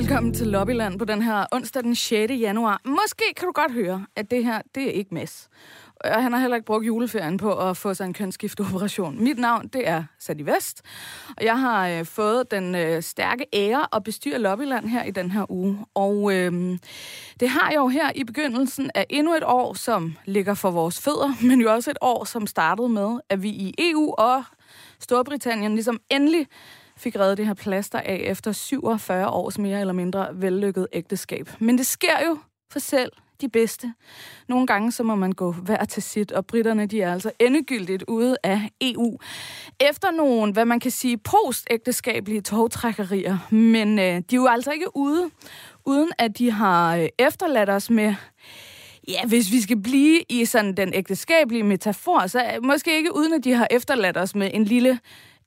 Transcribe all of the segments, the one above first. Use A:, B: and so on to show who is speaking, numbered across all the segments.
A: Velkommen til Lobbyland på den her onsdag den 6. januar. Måske kan du godt høre, at det her, det er ikke mess. Og han har heller ikke brugt juleferien på at få sig en kønsskifteoperation. Mit navn, det er Sadie Vest, og jeg har øh, fået den øh, stærke ære at bestyre Lobbyland her i den her uge. Og øh, det har jo her i begyndelsen af endnu et år, som ligger for vores fødder, men jo også et år, som startede med, at vi i EU og Storbritannien ligesom endelig fik reddet det her plaster af efter 47 års mere eller mindre vellykket ægteskab. Men det sker jo for selv de bedste. Nogle gange så må man gå hver til sit, og britterne de er altså endegyldigt ude af EU. Efter nogle, hvad man kan sige, postægteskabelige togtrækkerier. Men øh, de er jo altså ikke ude, uden at de har øh, efterladt os med Ja, hvis vi skal blive i sådan den ægteskabelige metafor, så øh, måske ikke uden at de har efterladt os med en lille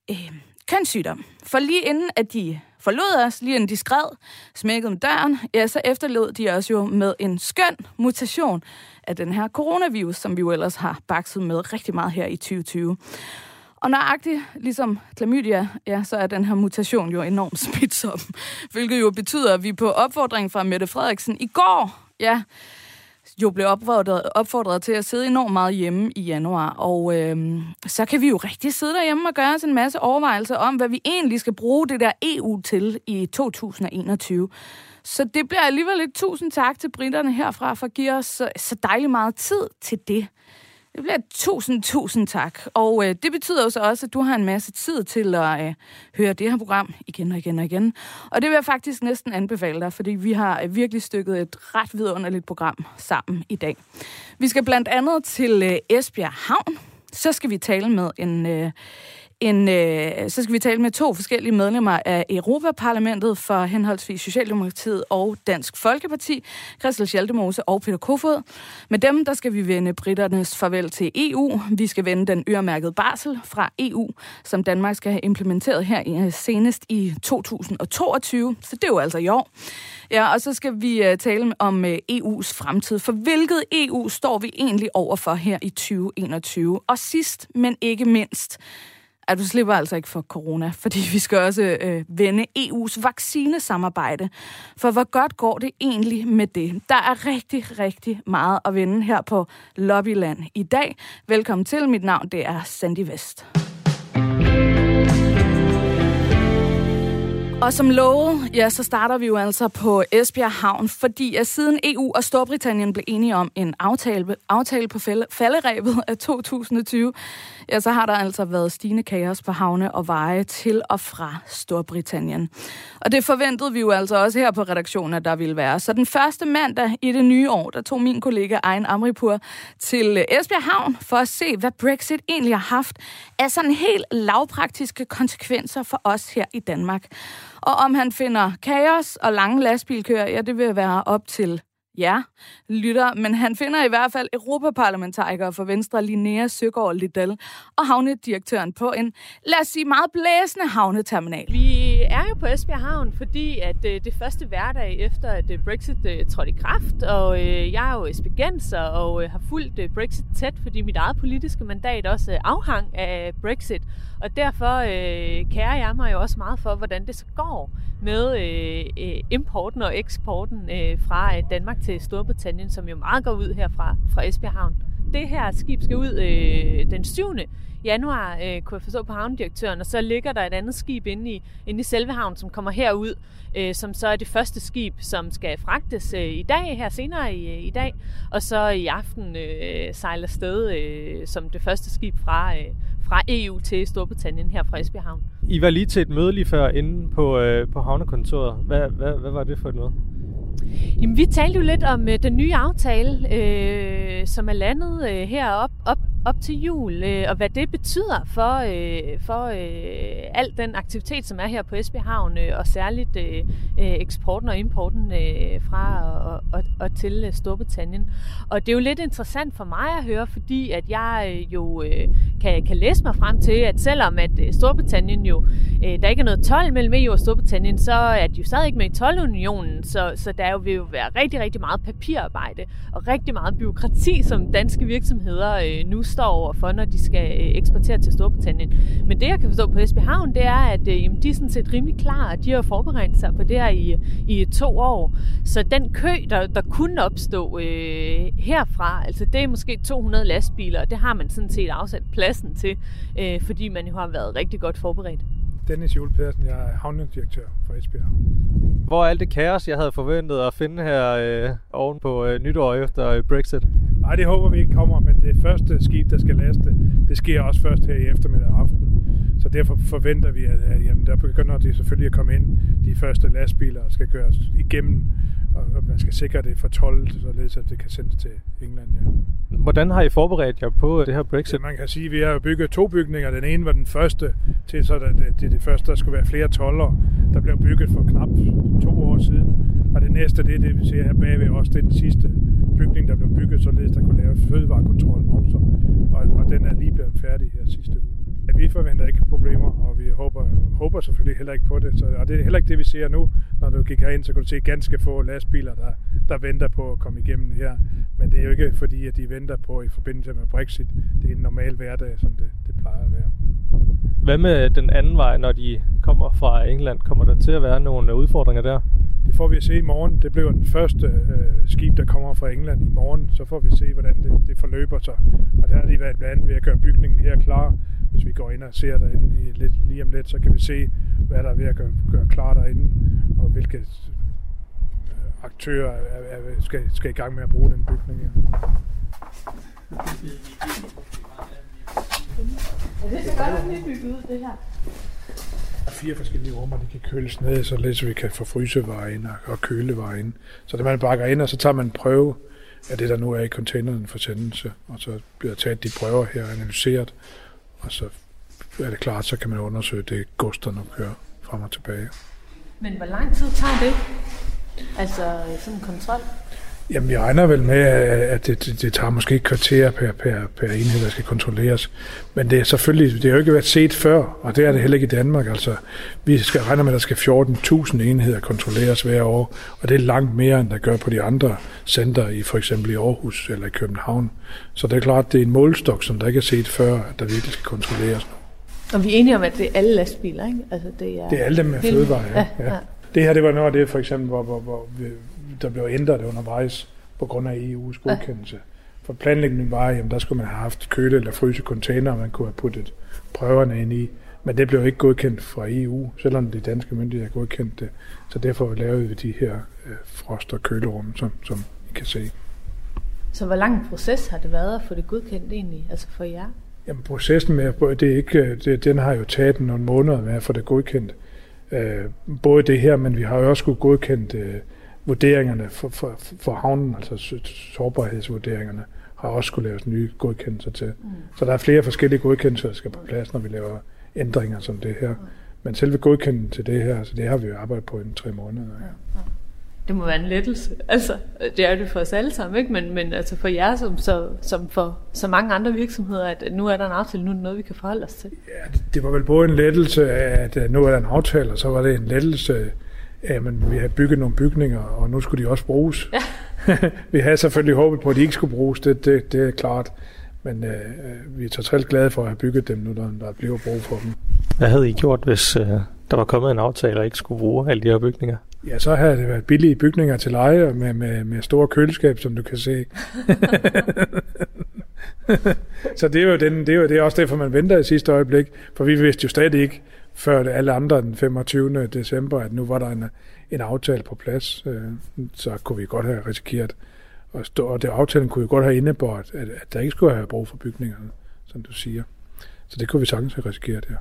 A: øh, kønssygdom. For lige inden at de forlod os, lige inden de skred, smækkede døren, ja, så efterlod de os jo med en skøn mutation af den her coronavirus, som vi jo ellers har bakset med rigtig meget her i 2020. Og nøjagtigt, ligesom klamydia, ja, så er den her mutation jo enormt smitsom, hvilket jo betyder, at vi på opfordring fra Mette Frederiksen i går, ja, jo blev opfordret, opfordret til at sidde enormt meget hjemme i januar. Og øh, så kan vi jo rigtig sidde derhjemme og gøre os en masse overvejelser om, hvad vi egentlig skal bruge det der EU til i 2021. Så det bliver alligevel et tusind tak til britterne herfra for at give os øh, så, så dejligt meget tid til det. Det bliver tusind, tusind tak. Og øh, det betyder jo så også, at du har en masse tid til at øh, høre det her program igen og igen og igen. Og det vil jeg faktisk næsten anbefale dig, fordi vi har øh, virkelig stykket et ret vidunderligt program sammen i dag. Vi skal blandt andet til øh, Esbjerg Havn. Så skal vi tale med en... Øh, en, øh, så skal vi tale med to forskellige medlemmer af Europaparlamentet for henholdsvis Socialdemokratiet og Dansk Folkeparti, Christel Schaldemose og Peter Kofod. Med dem der skal vi vende britternes farvel til EU. Vi skal vende den øremærkede barsel fra EU, som Danmark skal have implementeret her øh, senest i 2022. Så det er jo altså i år. Ja, og så skal vi øh, tale om øh, EU's fremtid. For hvilket EU står vi egentlig over for her i 2021? Og sidst, men ikke mindst, at du slipper altså ikke for corona, fordi vi skal også øh, vende EU's vaccinesamarbejde. For hvor godt går det egentlig med det? Der er rigtig, rigtig meget at vende her på Lobbyland i dag. Velkommen til. Mit navn det er Sandy Vest. Og som lovet, ja, så starter vi jo altså på Esbjerg Havn, fordi at siden EU og Storbritannien blev enige om en aftale, aftale på falderæbet af 2020, ja, så har der altså været stigende kaos på havne og veje til og fra Storbritannien. Og det forventede vi jo altså også her på redaktionen, at der ville være. Så den første mandag i det nye år, der tog min kollega Ejen Amripur til Esbjerg Havn for at se, hvad Brexit egentlig har haft af sådan helt lavpraktiske konsekvenser for os her i Danmark. Og om han finder kaos og lange lastbilkøer, ja, det vil være op til Ja, lytter, men han finder i hvert fald europaparlamentarikere for Venstre, Linnea Søgaard Liddell, og havnedirektøren på en, lad os sige, meget blæsende havneterminal.
B: Vi er jo på Esbjerg Havn, fordi at øh, det første hverdag efter, at øh, Brexit øh, trådte i kraft, og øh, jeg er jo esbjergenser og øh, har fulgt øh, Brexit tæt, fordi mit eget politiske mandat også øh, afhang af Brexit, og derfor øh, kærer jeg mig jo også meget for, hvordan det så går med øh, øh, importen og eksporten øh, fra øh, Danmark til Storbritannien, som jo meget går ud her fra, fra Esbjerg Havn. Det her skib skal ud øh, den 7. januar, øh, kunne jeg forstå på havnedirektøren, og så ligger der et andet skib inde i, inde i selve havnen, som kommer herud, øh, som så er det første skib, som skal fragtes øh, i dag, her senere i, øh, i dag, og så i aften øh, sejler sted øh, som det første skib fra, øh, fra EU til Storbritannien her fra Esbjerg Havn.
C: I var lige til et møde lige før inde på, øh, på havnekontoret. Hvad, hvad, hvad var det for et møde?
B: Jamen, vi talte jo lidt om øh, den nye aftale, øh, som er landet øh, herop op op til jul, øh, og hvad det betyder for, øh, for øh, al den aktivitet, som er her på Esbjerg Havn, øh, og særligt øh, øh, eksporten og importen øh, fra og, og, og til øh, Storbritannien. Og det er jo lidt interessant for mig at høre, fordi at jeg øh, jo øh, kan, kan læse mig frem til, at selvom at øh, Storbritannien jo, øh, der ikke er noget 12 mellem EU og Storbritannien, så er de jo stadig ikke med i 12-unionen, så, så der jo, vil jo være rigtig, rigtig meget papirarbejde og rigtig meget byråkrati, som danske virksomheder øh, nu står overfor, når de skal øh, eksportere til Storbritannien. Men det, jeg kan forstå på Esbjerg Havn, det er, at øh, jamen, de er sådan set rimelig klar. De har forberedt sig på det her i, i to år. Så den kø, der, der kunne opstå øh, herfra, altså det er måske 200 lastbiler, og det har man sådan set afsat plads pladsen til, øh, fordi man jo har været rigtig godt forberedt.
D: Dennis Jule Pedersen, jeg er havnedirektør for Esbjerg
C: Hvor er alt det kaos, jeg havde forventet at finde her øh, oven på øh, nytår efter øh, Brexit?
D: Nej, det håber vi ikke kommer, men det første skib, der skal laste, det sker også først her i eftermiddag aften. Så derfor forventer vi, at, at jamen, der begynder de selvfølgelig at komme ind. De første lastbiler skal gøres igennem, og man skal sikre det for 12, således at det kan sendes til England. Ja.
C: Hvordan har I forberedt jer på det her Brexit?
D: Ja, man kan sige, at vi har bygget to bygninger. Den ene var den første til, så det, det, det første, der skulle være flere toller, der blev bygget for knap to år siden. Og det næste, det er det, vi ser her bagved også, det er den sidste bygning, der blev bygget, således der kunne lave fødevarekontrollen også. Og, og den er lige blevet færdig her sidste uge. Ja, vi forventer ikke problemer, og vi håber, håber selvfølgelig heller ikke på det. Så, og det er heller ikke det, vi ser nu. Når du gik herind, så kan du se ganske få lastbiler, der, der venter på at komme igennem her. Men det er jo ikke fordi, at de venter på i forbindelse med Brexit. Det er en normal hverdag, som det, det plejer at være.
C: Hvad med den anden vej, når de kommer fra England? Kommer der til at være nogle udfordringer der?
D: Det får vi at se i morgen. Det bliver den første øh, skib, der kommer fra England i morgen. Så får vi se, hvordan det, det forløber sig. Og der har de været blandt andet ved at gøre bygningen her klar. Hvis vi går ind og ser derinde i lidt, lige om lidt, så kan vi se, hvad der er ved at gøre, gøre klar derinde, og hvilke øh, aktører er, er, skal, skal i gang med at bruge den bygning her.
B: Ja, det ser godt nybygget ud, det her.
D: Der er fire forskellige rummer, de kan køles ned, så vi kan få frysevejen og kølevejen. Så det man bakker ind, og så tager man en prøve af det, der nu er i containeren for sendelse, og så bliver taget de prøver her analyseret, og så er det klart, så kan man undersøge det gods, der nu kører frem og tilbage.
B: Men hvor lang tid tager det? Altså sådan en kontrol?
D: Jamen, vi regner vel med, at det, det, det tager måske et kvarter per, per, per enhed, der skal kontrolleres. Men det er selvfølgelig, det har jo ikke været set før, og det er det heller ikke i Danmark. Altså, vi skal regne med, at der skal 14.000 enheder kontrolleres hver år, og det er langt mere, end der gør på de andre center, i for eksempel i Aarhus eller i København. Så det er klart, det er en målstok, som der ikke er set før, at der virkelig skal kontrolleres nu.
B: Og vi er enige om, at det er alle lastbiler, ikke? Altså, det, er
D: det er alle dem med fødevare, ja. ja, ja. Det her, det var noget af det, for eksempel, hvor, hvor, hvor der blev ændret undervejs på grund af EU's godkendelse. Ja. For planlægningen var, at der skulle man have haft køle- eller fryse container, man kunne have puttet prøverne ind i. Men det blev ikke godkendt fra EU, selvom de danske myndigheder har godkendt det. Så derfor lavede vi de her øh, frost- og kølerum, som, som I kan se.
B: Så hvor lang en proces har det været at få det godkendt egentlig, altså for jer?
D: Jamen processen med, det er ikke, det, den har jo taget nogle måneder med at få det godkendt. Øh, både det her, men vi har jo også skulle godkendt øh, vurderingerne for, for, for havnen, altså sårbarhedsvurderingerne, har også skulle laves nye godkendelser til. Mm. Så der er flere forskellige godkendelser, der skal på plads, når vi laver ændringer som det her. Mm. Men selve godkendelsen til det her, altså det har vi jo arbejdet på i tre måneder. Ja. Ja.
B: Det må være en lettelse. Altså, det er det for os alle sammen, ikke? Men, men altså for jer, som, så, som for så mange andre virksomheder, at nu er der en aftale, nu er det noget, vi kan forholde os til.
D: Ja, det, det var vel både en lettelse af, at nu er der en aftale, og så var det en lettelse men vi havde bygget nogle bygninger, og nu skulle de også bruges. Ja. vi havde selvfølgelig håbet på, at de ikke skulle bruges, det, det, det er klart. Men øh, vi er totalt glade for at have bygget dem nu, der, der bliver brug for dem.
C: Hvad havde I gjort, hvis øh, der var kommet en aftale, og ikke skulle bruge alle de her bygninger?
D: Ja, så havde det været billige bygninger til leje med, med, med store køleskab, som du kan se. så det er jo, den, det er jo det er også derfor, man venter i sidste øjeblik, for vi vidste jo stadig ikke, før alle andre den 25. december, at nu var der en, en aftale på plads, øh, så kunne vi godt have risikeret at stå, og det aftalen kunne jo godt have indebåret, at, at der ikke skulle have brug for bygningerne, som du siger. Så det kunne vi sagtens have risikeret, ja.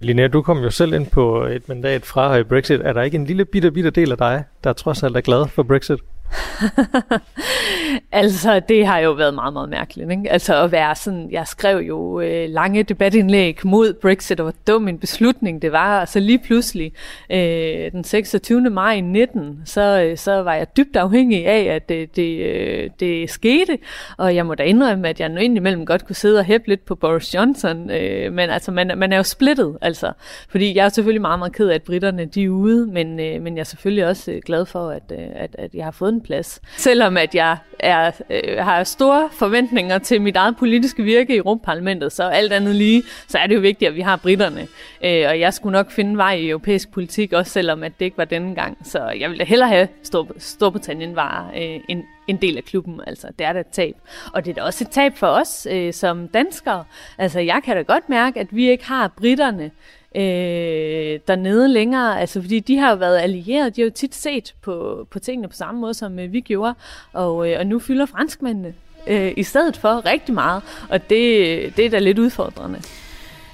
C: Linnea, du kom jo selv ind på et mandat fra Brexit. Er der ikke en lille bitte, bitte del af dig, der trods alt er glad for Brexit?
B: altså, det har jo været meget, meget mærkeligt. Ikke? Altså at være sådan, jeg skrev jo øh, lange debatindlæg mod Brexit, og hvor dum en beslutning det var. Og så lige pludselig, øh, den 26. maj 19, så, øh, så var jeg dybt afhængig af, at det, det, øh, det skete. Og jeg må da indrømme, at jeg nu indimellem godt kunne sidde og hæppe lidt på Boris Johnson. Øh, men altså, man, man er jo splittet, altså. Fordi jeg er selvfølgelig meget, meget ked af, at britterne de er ude, men, øh, men jeg er selvfølgelig også øh, glad for, at, øh, at, at jeg har fået en plads. Selvom at jeg er, øh, har store forventninger til mit eget politiske virke i Europaparlamentet, så alt andet lige, så er det jo vigtigt, at vi har britterne. Øh, og jeg skulle nok finde vej i europæisk politik, også selvom at det ikke var denne gang. Så jeg ville hellere have, Stor- Storbritannien var øh, en, en del af klubben. Altså, det er da et tab. Og det er da også et tab for os øh, som danskere. Altså, jeg kan da godt mærke, at vi ikke har britterne øh, dernede længere, altså fordi de har jo været allieret, de har jo tit set på, på tingene på samme måde, som øh, vi gjorde, og, øh, og nu fylder franskmændene øh, i stedet for rigtig meget, og det, det er da lidt udfordrende.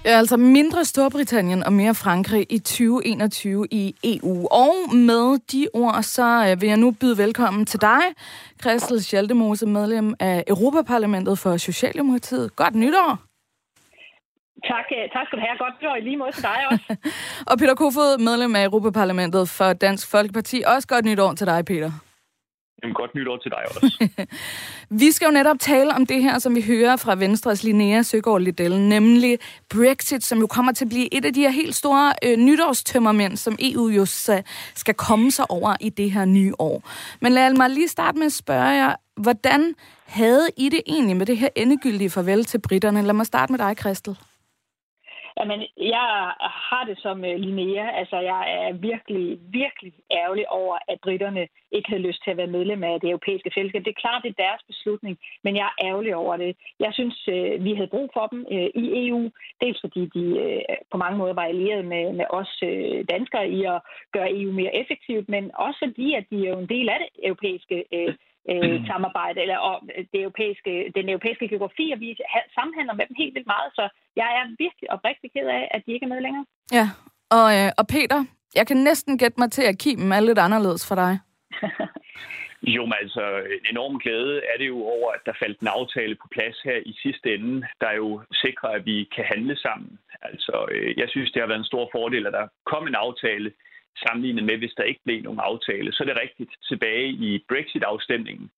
A: Ja, altså mindre Storbritannien og mere Frankrig i 2021 i EU. Og med de ord, så øh, vil jeg nu byde velkommen til dig, Christel Schaldemose, medlem af Europaparlamentet for Socialdemokratiet. Godt nytår!
E: Tak, øh, tak skal du have. Godt nytår i lige måde til dig også.
A: og Peter Kofod, medlem af Europaparlamentet for Dansk Folkeparti. Også godt nytår til dig, Peter.
F: Jamen, godt nytår til dig også.
A: vi skal jo netop tale om det her, som vi hører fra Venstres Linnea Søgaard Liddell, nemlig Brexit, som jo kommer til at blive et af de her helt store øh, nytårstømmermænd, som EU jo skal komme sig over i det her nye år. Men lad mig lige starte med at spørge jer, hvordan havde I det egentlig med det her endegyldige farvel til britterne? Lad mig starte med dig, Christel.
E: Jamen, jeg har det som øh, Linnea. Altså, jeg er virkelig, virkelig ærgerlig over, at britterne ikke havde lyst til at være medlem af det europæiske fællesskab. Det er klart, det er deres beslutning, men jeg er ærgerlig over det. Jeg synes, øh, vi havde brug for dem øh, i EU. Dels fordi de på mange måder var allieret med, med os danskere i at gøre EU mere effektivt, men også fordi, at de er jo en del af det europæiske uh, øh, mm. samarbejde, eller og det europæiske, den europæiske geografi, og vi samhandler med dem helt vildt meget, så jeg er virkelig oprigtig ked af, at de ikke er med længere.
A: Ja, og, øh, og Peter, jeg kan næsten gætte mig til, at Kim er lidt anderledes for dig.
F: Jo, men altså en enorm glæde er det jo over, at der faldt en aftale på plads her i sidste ende, der jo sikrer, at vi kan handle sammen. Altså, øh, jeg synes, det har været en stor fordel, at der kom en aftale, sammenlignet med, hvis der ikke blev nogen aftale. Så er det rigtigt tilbage i Brexit-afstemningen.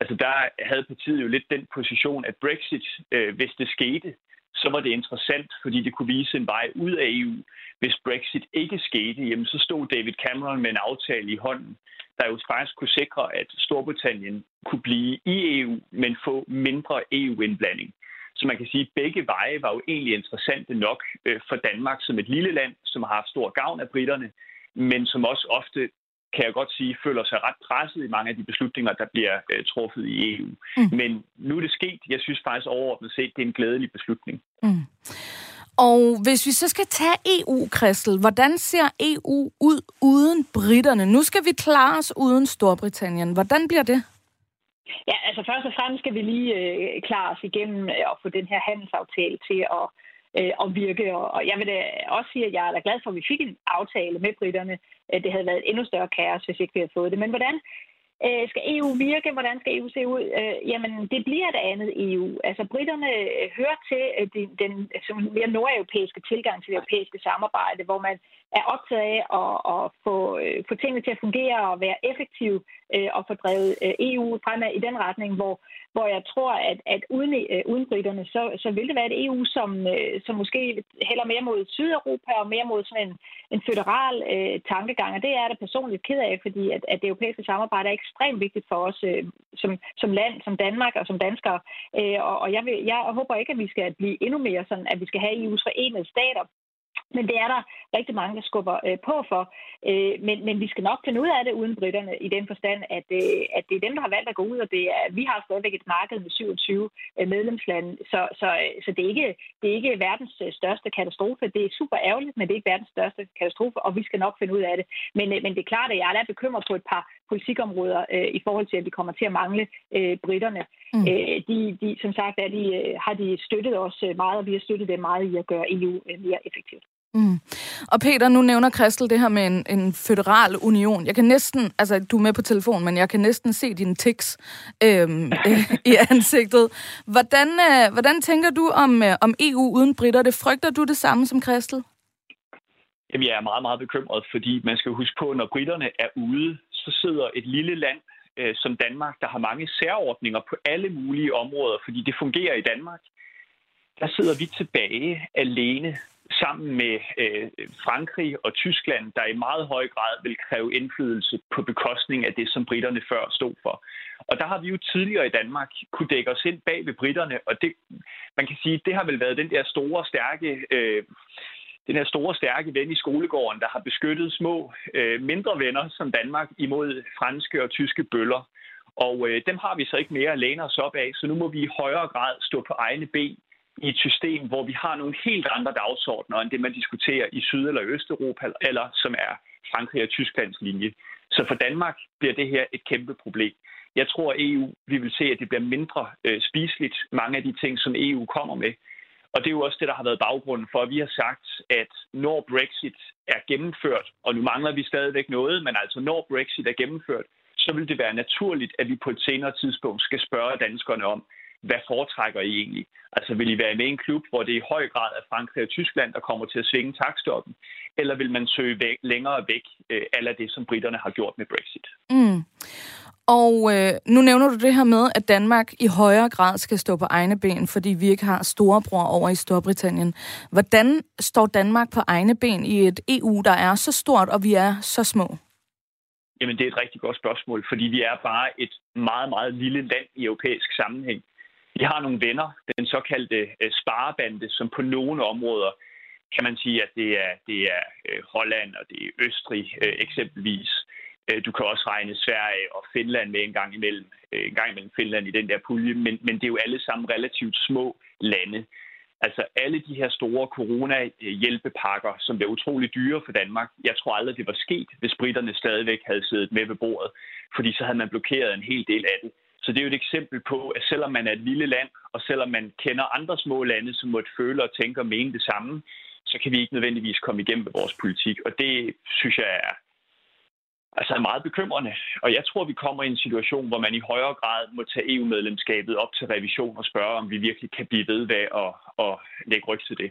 F: Altså der havde partiet jo lidt den position, at Brexit, øh, hvis det skete, så var det interessant, fordi det kunne vise en vej ud af EU. Hvis Brexit ikke skete, jamen, så stod David Cameron med en aftale i hånden, der jo faktisk kunne sikre, at Storbritannien kunne blive i EU, men få mindre EU-indblanding. Så man kan sige, at begge veje var jo egentlig interessante nok øh, for Danmark som et lille land, som har haft stor gavn af britterne, men som også ofte kan jeg godt sige, føler sig ret presset i mange af de beslutninger, der bliver øh, truffet i EU. Mm. Men nu er det sket. Jeg synes faktisk overordnet set, det er en glædelig beslutning. Mm.
A: Og hvis vi så skal tage EU, Christel, hvordan ser EU ud uden britterne? Nu skal vi klare os uden Storbritannien. Hvordan bliver det?
E: Ja, altså først og fremmest skal vi lige øh, klare os igennem øh, og få den her handelsaftale til at øh, at virke. Og jeg vil da også sige, at jeg er da glad for, at vi fik en aftale med britterne. Øh, det havde været et endnu større kaos, hvis ikke vi havde fået det. Men hvordan øh, skal EU virke? Hvordan skal EU se ud? Øh, jamen, det bliver et andet EU. Altså, britterne hører til øh, den, den som mere nordeuropæiske tilgang til det europæiske samarbejde, hvor man er optaget af at, at få, øh, få tingene til at fungere og være effektiv øh, og få drevet EU fremad i den retning, hvor hvor jeg tror, at, at uden, øh, uden britterne, så, så vil det være et EU, som, øh, som måske hælder mere mod Sydeuropa og mere mod sådan en, en federal øh, tankegang. Og det er jeg da personligt ked af, fordi at, at det europæiske samarbejde er ekstremt vigtigt for os øh, som, som land, som Danmark og som danskere. Øh, og og jeg, vil, jeg håber ikke, at vi skal blive endnu mere sådan, at vi skal have EU's forenede stater, men det er der rigtig mange, der skubber øh, på for. Øh, men, men vi skal nok finde ud af det uden britterne i den forstand, at, øh, at det er dem, der har valgt at gå ud, og det er, vi har stadigvæk et marked med 27 øh, medlemslande. Så, så, så det, er ikke, det er ikke verdens øh, største katastrofe. Det er super ærgerligt, men det er ikke verdens største katastrofe, og vi skal nok finde ud af det. Men, øh, men det er klart, at jeg er bekymret på et par politikområder øh, i forhold til, at vi kommer til at mangle øh, britterne. Mm. Øh, de, de, som sagt er de, øh, har de støttet os meget, og vi har støttet dem meget i at gøre EU øh, mere effektivt. Mm.
A: Og Peter, nu nævner Christel det her med en, en federal union. Jeg kan næsten, altså du er med på telefon, men jeg kan næsten se dine tics øhm, øh, i ansigtet. Hvordan, øh, hvordan tænker du om, øh, om EU uden britter? Det frygter du det samme som Christel?
F: Jamen, jeg er meget, meget bekymret, fordi man skal huske på, når britterne er ude, så sidder et lille land øh, som Danmark, der har mange særordninger på alle mulige områder, fordi det fungerer i Danmark. Der sidder vi tilbage alene sammen med øh, Frankrig og Tyskland, der i meget høj grad vil kræve indflydelse på bekostning af det, som britterne før stod for. Og der har vi jo tidligere i Danmark kunne dække os ind bag ved britterne, og det, man kan sige, det har vel været den der store, stærke... Øh, den her store, stærke ven i skolegården, der har beskyttet små, øh, mindre venner som Danmark imod franske og tyske bøller. Og øh, dem har vi så ikke mere at læne os op af, så nu må vi i højere grad stå på egne ben i et system, hvor vi har nogle helt andre dagsordner, end det, man diskuterer i Syd- eller Østeuropa, eller som er Frankrig og Tysklands linje. Så for Danmark bliver det her et kæmpe problem. Jeg tror, at EU, vi vil se, at det bliver mindre øh, spiseligt, mange af de ting, som EU kommer med. Og det er jo også det, der har været baggrunden for, at vi har sagt, at når Brexit er gennemført, og nu mangler vi stadigvæk noget, men altså når Brexit er gennemført, så vil det være naturligt, at vi på et senere tidspunkt skal spørge danskerne om, hvad foretrækker I egentlig? Altså vil I være med i en klub, hvor det i høj grad er Frankrig og Tyskland, der kommer til at svinge takstoppen? Eller vil man søge væk, længere væk, øh, af det, som britterne har gjort med Brexit?
A: Mm. Og øh, nu nævner du det her med, at Danmark i højere grad skal stå på egne ben, fordi vi ikke har storebror over i Storbritannien. Hvordan står Danmark på egne ben i et EU, der er så stort, og vi er så små?
F: Jamen, det er et rigtig godt spørgsmål, fordi vi er bare et meget, meget lille land i europæisk sammenhæng. Vi har nogle venner, den såkaldte øh, sparebande, som på nogle områder kan man sige, at det er, det er øh, Holland og det er Østrig øh, eksempelvis. Du kan også regne Sverige og Finland med en gang imellem, en gang imellem Finland i den der pulje, men, men det er jo alle sammen relativt små lande. Altså alle de her store corona-hjælpepakker, som bliver utrolig dyre for Danmark, jeg tror aldrig, det var sket, hvis britterne stadigvæk havde siddet med ved bordet, fordi så havde man blokeret en hel del af det. Så det er jo et eksempel på, at selvom man er et lille land, og selvom man kender andre små lande, som måtte føle og tænke og mene det samme, så kan vi ikke nødvendigvis komme igennem med vores politik. Og det synes jeg er, altså er meget bekymrende. Og jeg tror, vi kommer i en situation, hvor man i højere grad må tage EU-medlemskabet op til revision og spørge, om vi virkelig kan blive ved ved at, at lægge ryg til det.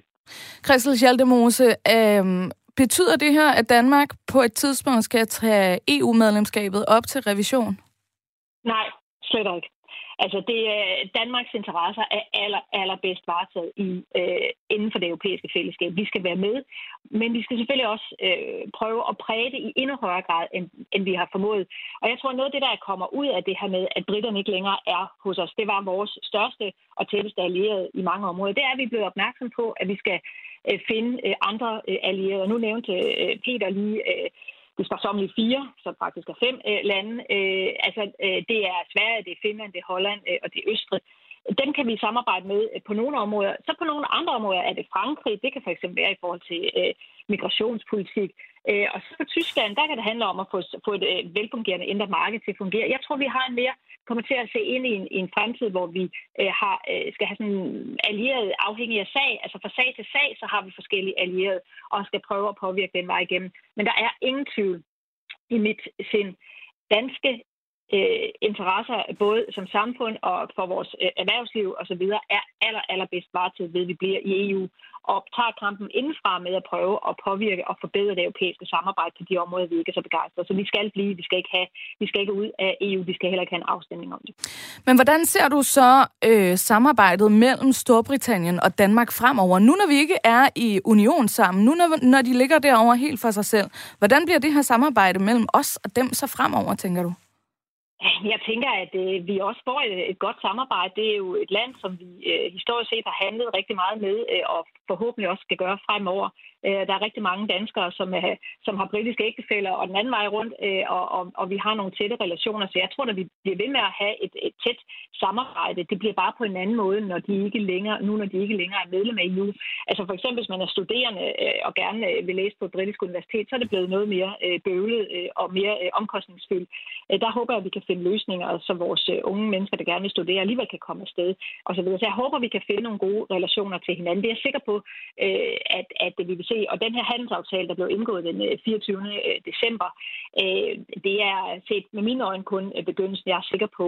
A: Christel Schaldemose, øh, betyder det her, at Danmark på et tidspunkt skal tage EU-medlemskabet op til revision?
E: Nej, slet ikke. Altså, det, Danmarks interesser er aller, allerbedst varetaget i, øh, inden for det europæiske fællesskab. Vi skal være med, men vi skal selvfølgelig også øh, prøve at præge det i endnu højere grad, end, end vi har formået. Og jeg tror, noget af det, der kommer ud af det her med, at britterne ikke længere er hos os, det var vores største og tætteste allierede i mange områder. Det er, at vi er blevet opmærksom på, at vi skal øh, finde øh, andre øh, allierede. Nu nævnte øh, Peter lige... Øh, det står som i fire, så faktisk er fem øh, lande. Øh, altså, øh, det er Sverige, det er Finland, det er Holland øh, og det er Østrig. Dem kan vi samarbejde med øh, på nogle områder. Så på nogle andre områder er det Frankrig. Det kan fx være i forhold til øh, migrationspolitik. Øh, og så på Tyskland, der kan det handle om at få, få et øh, velfungerende indre marked til at fungere. Jeg tror, vi har en mere kommer til at se ind i en, i en fremtid, hvor vi øh, har, øh, skal have sådan allieret afhængig af sag. Altså fra sag til sag, så har vi forskellige allierede, og skal prøve at påvirke den vej igennem. Men der er ingen tvivl i mit sind. Danske øh, interesser, både som samfund og for vores øh, erhvervsliv osv., er aller, allerbedst varetaget ved, at vi bliver i EU og tager kampen indenfra med at prøve at påvirke og forbedre det europæiske samarbejde på de områder, vi ikke er så begejstrede. Så vi skal blive, vi skal ikke, have, vi skal ikke ud af EU, vi skal heller ikke have en afstemning om det.
A: Men hvordan ser du så øh, samarbejdet mellem Storbritannien og Danmark fremover? Nu når vi ikke er i union sammen, nu når, når de ligger derovre helt for sig selv, hvordan bliver det her samarbejde mellem os og dem så fremover, tænker du?
E: Jeg tænker, at øh, vi også får et, et godt samarbejde. Det er jo et land, som vi øh, historisk set har handlet rigtig meget med, øh, og forhåbentlig også skal gøre fremover. Øh, der er rigtig mange danskere, som, er, som har britiske ægtefælder og den anden vej rundt, øh, og, og, og vi har nogle tætte relationer. Så jeg tror, at vi bliver ved med at have et, et tæt samarbejde. Det bliver bare på en anden måde, når de ikke længere, nu når de ikke længere er medlem af EU. Altså for eksempel, hvis man er studerende øh, og gerne øh, vil læse på et britisk universitet, så er det blevet noget mere øh, bøvlet øh, og mere øh, omkostningsfyldt. Øh, der håber jeg, at vi kan finde løsninger, så vores øh, unge mennesker, der gerne vil studere, alligevel kan komme afsted. Og så, videre. så jeg håber, at vi kan finde nogle gode relationer til hinanden. Det er jeg sikker på, øh, at, at vi vil se. Og den her handelsaftale, der blev indgået den 24. Øh, øh, december, øh, det er set med mine øjne kun begyndelsen. Jeg er sikker på,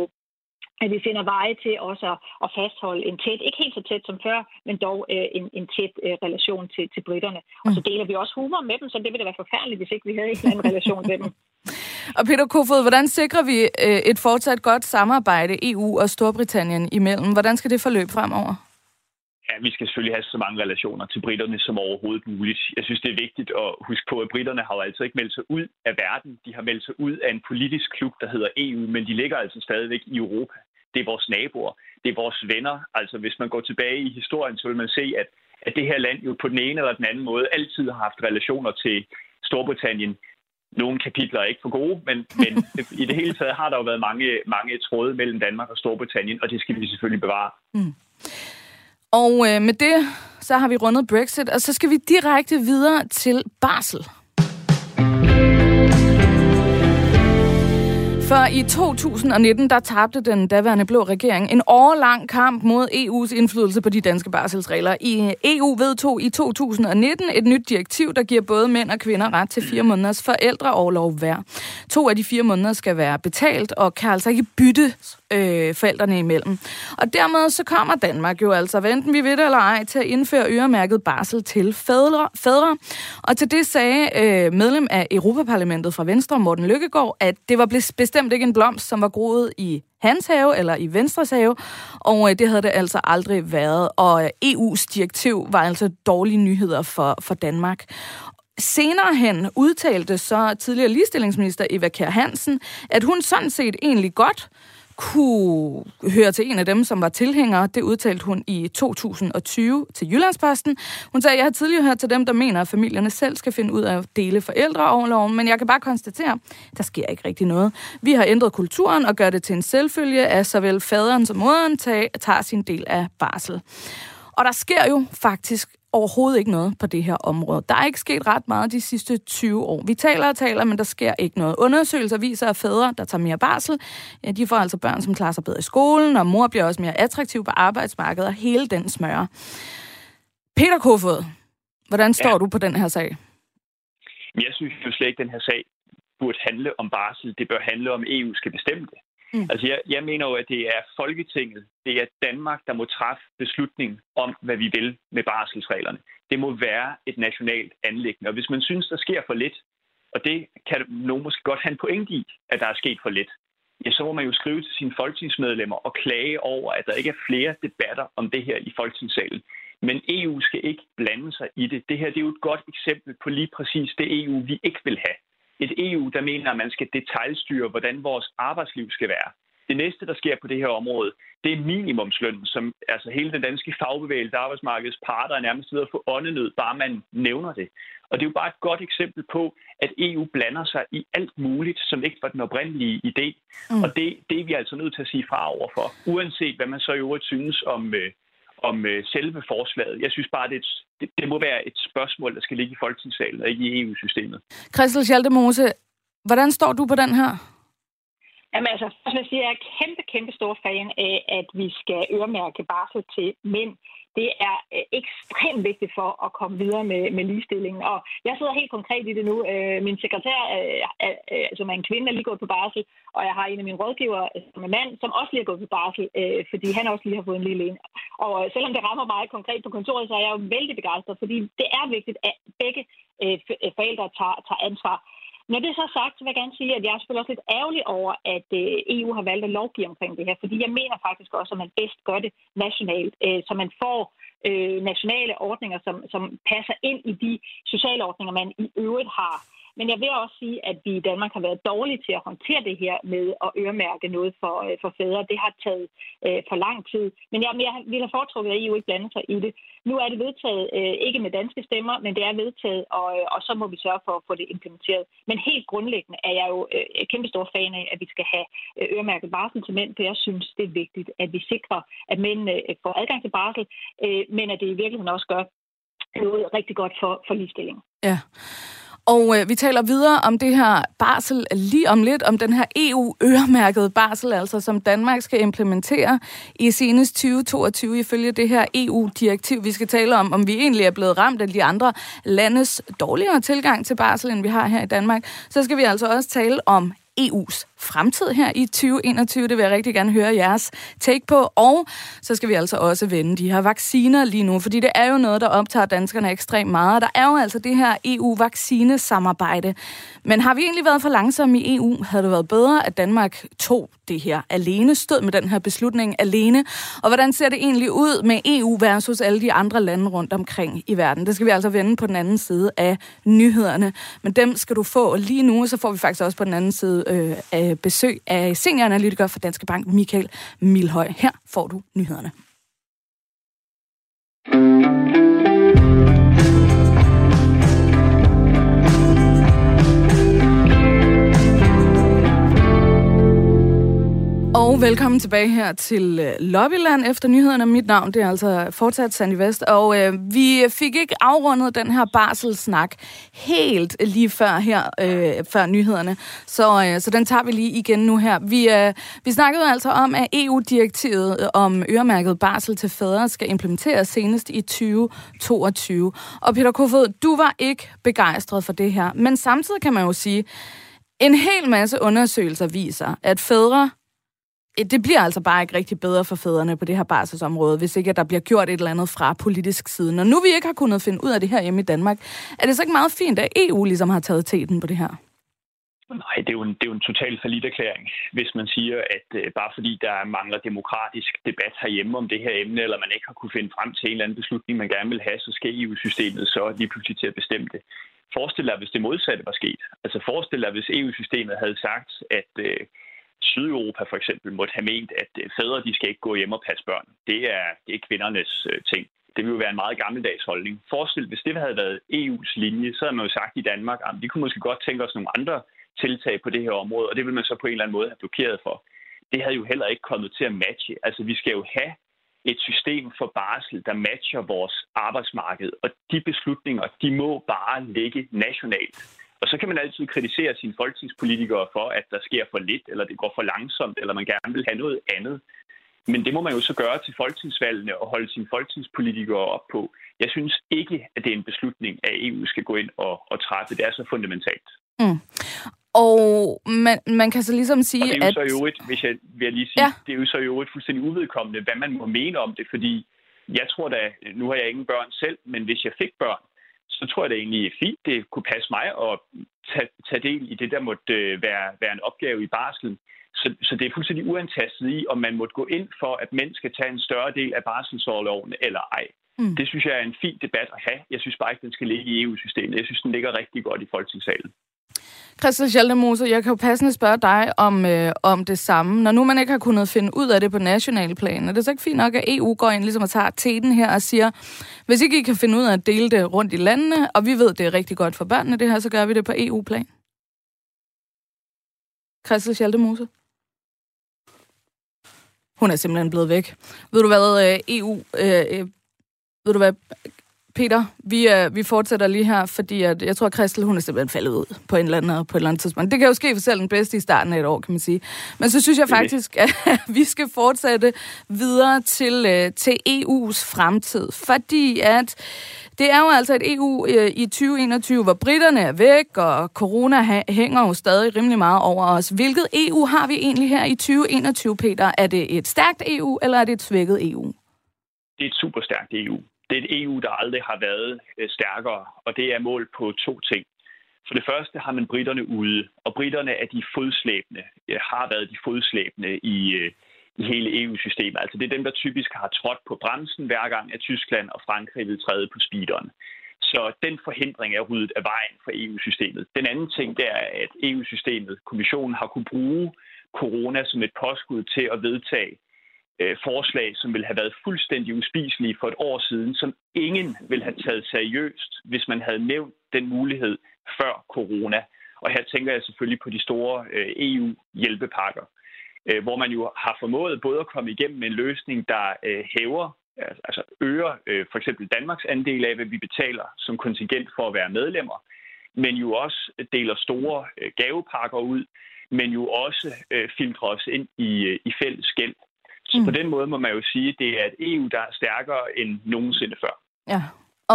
E: at vi finder veje til også at, fastholde en tæt, ikke helt så tæt som før, men dog en, en tæt relation til, til britterne. Mm. Og så deler vi også humor med dem, så det ville da være forfærdeligt, hvis ikke vi havde en eller anden relation til dem.
A: Og Peter Kofod, hvordan sikrer vi et fortsat godt samarbejde EU og Storbritannien imellem? Hvordan skal det forløbe fremover?
F: Ja, vi skal selvfølgelig have så mange relationer til britterne som overhovedet muligt. Jeg synes, det er vigtigt at huske på, at britterne har jo altså ikke meldt sig ud af verden. De har meldt sig ud af en politisk klub, der hedder EU, men de ligger altså stadigvæk i Europa. Det er vores naboer. Det er vores venner. Altså, hvis man går tilbage i historien, så vil man se, at, at det her land jo på den ene eller den anden måde altid har haft relationer til Storbritannien. Nogle kapitler er ikke for gode, men, men i det hele taget har der jo været mange, mange tråde mellem Danmark og Storbritannien, og det skal vi selvfølgelig bevare. Mm.
A: Og øh, med det, så har vi rundet Brexit, og så skal vi direkte videre til barsel. For i 2019, der tabte den daværende blå regering en årlang kamp mod EU's indflydelse på de danske barselsregler. I EU vedtog i 2019 et nyt direktiv, der giver både mænd og kvinder ret til fire måneders forældreoverlov hver. To af de fire måneder skal være betalt og kan altså ikke bytte øh, forældrene imellem. Og dermed så kommer Danmark jo altså, enten vi ved det eller ej, til at indføre øremærket barsel til fædre. fædre. Og til det sagde øh, medlem af Europaparlamentet fra Venstre, Morten Lykkegaard, at det var bestemt ikke en blomst, som var groet i hans have eller i Venstres have, og øh, det havde det altså aldrig været. Og øh, EU's direktiv var altså dårlige nyheder for, for Danmark. Senere hen udtalte så tidligere ligestillingsminister Eva Kjær Hansen, at hun sådan set egentlig godt kunne høre til en af dem, som var tilhængere. Det udtalte hun i 2020 til Jyllandsposten. Hun sagde, jeg har tidligere hørt til dem, der mener, at familierne selv skal finde ud af at dele forældreoverloven, men jeg kan bare konstatere, der sker ikke rigtig noget. Vi har ændret kulturen og gør det til en selvfølge, at såvel faderen som moderen tager sin del af barsel. Og der sker jo faktisk overhovedet ikke noget på det her område. Der er ikke sket ret meget de sidste 20 år. Vi taler og taler, men der sker ikke noget. Undersøgelser viser, at fædre, der tager mere barsel, ja, de får altså børn, som klarer sig bedre i skolen, og mor bliver også mere attraktiv på arbejdsmarkedet, og hele den smører. Peter Kofod, hvordan står ja. du på den her sag?
F: Jeg synes jo slet ikke, at den her sag burde handle om barsel. Det bør handle om, at EU skal bestemme det. Mm. Altså, jeg, jeg mener jo, at det er Folketinget, det er Danmark, der må træffe beslutning om, hvad vi vil med barselsreglerne. Det må være et nationalt anlæggende. Og hvis man synes, der sker for lidt, og det kan nogen måske godt have en point i, at der er sket for lidt, ja, så må man jo skrive til sine folketingsmedlemmer og klage over, at der ikke er flere debatter om det her i folketingssalen. Men EU skal ikke blande sig i det. Det her det er jo et godt eksempel på lige præcis det EU, vi ikke vil have et EU, der mener, at man skal detaljstyre, hvordan vores arbejdsliv skal være. Det næste, der sker på det her område, det er minimumsløn, som altså hele den danske fagbevægelse, arbejdsmarkedets parter er nærmest ved at få åndenød, bare man nævner det. Og det er jo bare et godt eksempel på, at EU blander sig i alt muligt, som ikke var den oprindelige idé. Mm. Og det, det er vi altså nødt til at sige fra overfor, uanset hvad man så i øvrigt synes om, øh, om øh, selve forslaget. Jeg synes bare, det, det, det må være et spørgsmål, der skal ligge i folketingssalen og ikke i EU-systemet.
A: Christel Schaldemose, hvordan står du på den her?
E: Jamen altså, jeg siger, jeg er kæmpe, kæmpe stor fan af, at vi skal øremærke barsel til mænd det er øh, ekstremt vigtigt for at komme videre med, med ligestillingen. Og jeg sidder helt konkret i det nu. Øh, min sekretær, øh, som er en kvinde, er lige gået på barsel, og jeg har en af mine rådgivere, som er mand, som også lige er gået på barsel, fordi han også lige har fået en lille en. Og selvom det rammer mig konkret på kontoret, så er jeg jo vældig begejstret, fordi det er vigtigt, at begge forældre tager, tager ansvar. Når det er så sagt, så vil jeg gerne sige, at jeg er selvfølgelig også lidt ærgerlig over, at øh, EU har valgt at lovgive omkring det her, fordi jeg mener faktisk også, at man bedst gør det nationalt, øh, så man får øh, nationale ordninger, som, som passer ind i de sociale ordninger, man i øvrigt har. Men jeg vil også sige, at vi i Danmark har været dårlige til at håndtere det her med at øremærke noget for, øh, for fædre. Det har taget øh, for lang tid. Men jeg, jeg ville have foretrukket, at EU ikke blander sig i det. Nu er det vedtaget, øh, ikke med danske stemmer, men det er vedtaget, og, øh, og så må vi sørge for at få det implementeret. Men helt grundlæggende er jeg jo øh, kæmpe stor fan af, at vi skal have øh, øremærket barsel til mænd, for jeg synes, det er vigtigt, at vi sikrer, at mænd øh, får adgang til barsel, øh, men at det i virkeligheden også gør noget rigtig godt for, for ligestilling.
A: Ja. Og øh, vi taler videre om det her barsel lige om lidt, om den her EU-øremærkede barsel, altså som Danmark skal implementere i senest 2022 ifølge det her EU-direktiv. Vi skal tale om, om vi egentlig er blevet ramt af de andre landes dårligere tilgang til barsel, end vi har her i Danmark. Så skal vi altså også tale om EU's fremtid her i 2021. Det vil jeg rigtig gerne høre jeres take på. Og så skal vi altså også vende de her vacciner lige nu, fordi det er jo noget, der optager danskerne ekstremt meget. Der er jo altså det her EU-vaccinesamarbejde. Men har vi egentlig været for langsomme i EU? Havde det været bedre, at Danmark tog det her alene, stod med den her beslutning alene? Og hvordan ser det egentlig ud med EU versus alle de andre lande rundt omkring i verden? Det skal vi altså vende på den anden side af nyhederne. Men dem skal du få lige nu, så får vi faktisk også på den anden side øh, af Øh, besøg af senioranalytiker for Danske Bank, Michael Milhøj. Her får du nyhederne. Og velkommen tilbage her til øh, Lobbyland efter nyhederne. Mit navn det er altså fortsat Sandy Vest, og øh, vi fik ikke afrundet den her barselsnak helt lige før her, øh, før nyhederne, så, øh, så den tager vi lige igen nu her. Vi, øh, vi snakkede altså om, at EU-direktivet øh, om øremærket barsel til fædre skal implementeres senest i 2022. Og Peter Kofod, du var ikke begejstret for det her, men samtidig kan man jo sige, en hel masse undersøgelser viser, at fædre Øh, det bliver altså bare ikke rigtig bedre for fædrene på det her barselsområde, hvis ikke at der bliver gjort et eller andet fra politisk side. Når nu vi ikke har kunnet finde ud af det her hjemme i Danmark, er det så ikke meget fint, at EU ligesom har taget teten på det her?
F: Nej, det er jo en, det er jo en total erklæring, hvis man siger, at øh, bare fordi der mangler demokratisk debat herhjemme om det her emne, eller man ikke har kunne finde frem til en eller anden beslutning, man gerne vil have, så skal EU-systemet så lige pludselig til at bestemme det. Forestil dig, hvis det modsatte var sket. Altså forestil dig, hvis EU-systemet havde sagt, at øh, Sydeuropa for eksempel måtte have ment, at øh, fædre de skal ikke gå hjem og passe børn. Det er, det er kvindernes øh, ting. Det ville jo være en meget gammeldags holdning. Forestil, hvis det havde været EU's linje, så havde man jo sagt i Danmark, at vi kunne måske godt tænke os nogle andre tiltag på det her område, og det vil man så på en eller anden måde have blokeret for. Det havde jo heller ikke kommet til at matche. Altså, vi skal jo have et system for barsel, der matcher vores arbejdsmarked, og de beslutninger, de må bare ligge nationalt. Og så kan man altid kritisere sine folketingspolitikere for, at der sker for lidt, eller det går for langsomt, eller man gerne vil have noget andet. Men det må man jo så gøre til folketingsvalgene og holde sine folketingspolitikere op på. Jeg synes ikke, at det er en beslutning, at EU skal gå ind og, og træffe. Det er så fundamentalt.
A: Mm. Og man, man kan så ligesom sige,
F: at... det er jo
A: at...
F: så øvrigt, hvis jeg vil lige sige, ja. det er jo så øvrigt fuldstændig uvedkommende, hvad man må mene om det, fordi jeg tror da, nu har jeg ingen børn selv, men hvis jeg fik børn, så tror jeg det egentlig er fint. Det kunne passe mig at tage, tage del i det, der måtte øh, være, være en opgave i barslen. Så, så det er fuldstændig uantastet i, om man måtte gå ind for, at mænd skal tage en større del af barselsårloven eller ej. Mm. Det synes jeg er en fin debat at have. Jeg synes bare ikke, den skal ligge i EU-systemet. Jeg synes, den ligger rigtig godt i folketingssalen.
A: Christian Schaldemose, jeg kan jo passende spørge dig om, øh, om det samme. Når nu man ikke har kunnet finde ud af det på national plan, er det så ikke fint nok, at EU går ind ligesom og tager teten her og siger, hvis ikke I kan finde ud af at dele det rundt i landene, og vi ved, det er rigtig godt for børnene det her, så gør vi det på EU-plan? Christian Schaldemose? Hun er simpelthen blevet væk. Ved du hvad, øh, EU... Øh, øh, ved du hvad, Peter, vi, uh, vi fortsætter lige her, fordi at, jeg tror, at Christel, hun er simpelthen faldet ud på, en eller anden, på et eller andet tidspunkt. Det kan jo ske for selv den bedste i starten af et år, kan man sige. Men så synes jeg faktisk, at vi skal fortsætte videre til, uh, til EU's fremtid, fordi at det er jo altså et EU uh, i 2021, hvor britterne er væk, og corona ha- hænger jo stadig rimelig meget over os. Hvilket EU har vi egentlig her i 2021, Peter? Er det et stærkt EU, eller er det et svækket EU?
F: Det er et super stærkt EU det er et EU, der aldrig har været øh, stærkere, og det er mål på to ting. For det første har man britterne ude, og britterne er de fodslæbende, øh, har været de fodslæbende i, øh, i hele EU-systemet. Altså det er dem, der typisk har trådt på bremsen hver gang, at Tyskland og Frankrig vil træde på speederen. Så den forhindring er ryddet af vejen for EU-systemet. Den anden ting det er, at EU-systemet, kommissionen, har kunne bruge corona som et påskud til at vedtage øh, forslag, som ville have været fuldstændig uspiselige for et år siden, som ingen ville have taget seriøst, hvis man havde nævnt den mulighed før corona. Og her tænker jeg selvfølgelig på de store øh, EU-hjælpepakker, øh, hvor man jo har formået både at komme igennem med en løsning, der øh, hæver altså, altså øger øh, for eksempel Danmarks andel af, hvad vi betaler som kontingent for at være medlemmer, men jo også deler store øh, gavepakker ud, men jo også øh, filtrer os ind i, øh, i fælles gæld. Så mm. på den måde må man jo sige, at det er et EU, der er stærkere end nogensinde før.
A: Ja.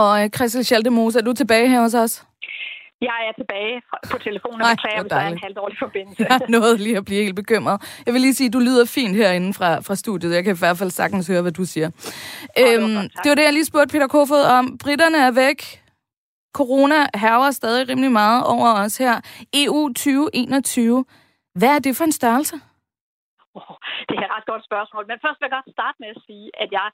A: Og øh, Christel Schaldemose, er du tilbage her hos os?
E: Jeg er tilbage på telefonen og beklager, hvis der er en halvdårlig forbindelse.
A: Jeg nåede lige at blive helt bekymret. Jeg vil lige sige, at du lyder fint herinde fra, fra studiet. Jeg kan i hvert fald sagtens høre, hvad du siger. Oh, øhm, det, var godt, det var det, jeg lige spurgte Peter Kofod om. Britterne er væk. Corona herrer stadig rimelig meget over os her. EU 2021. Hvad er det for en størrelse?
E: Det er et ret godt spørgsmål. Men først vil jeg godt starte med at sige, at jeg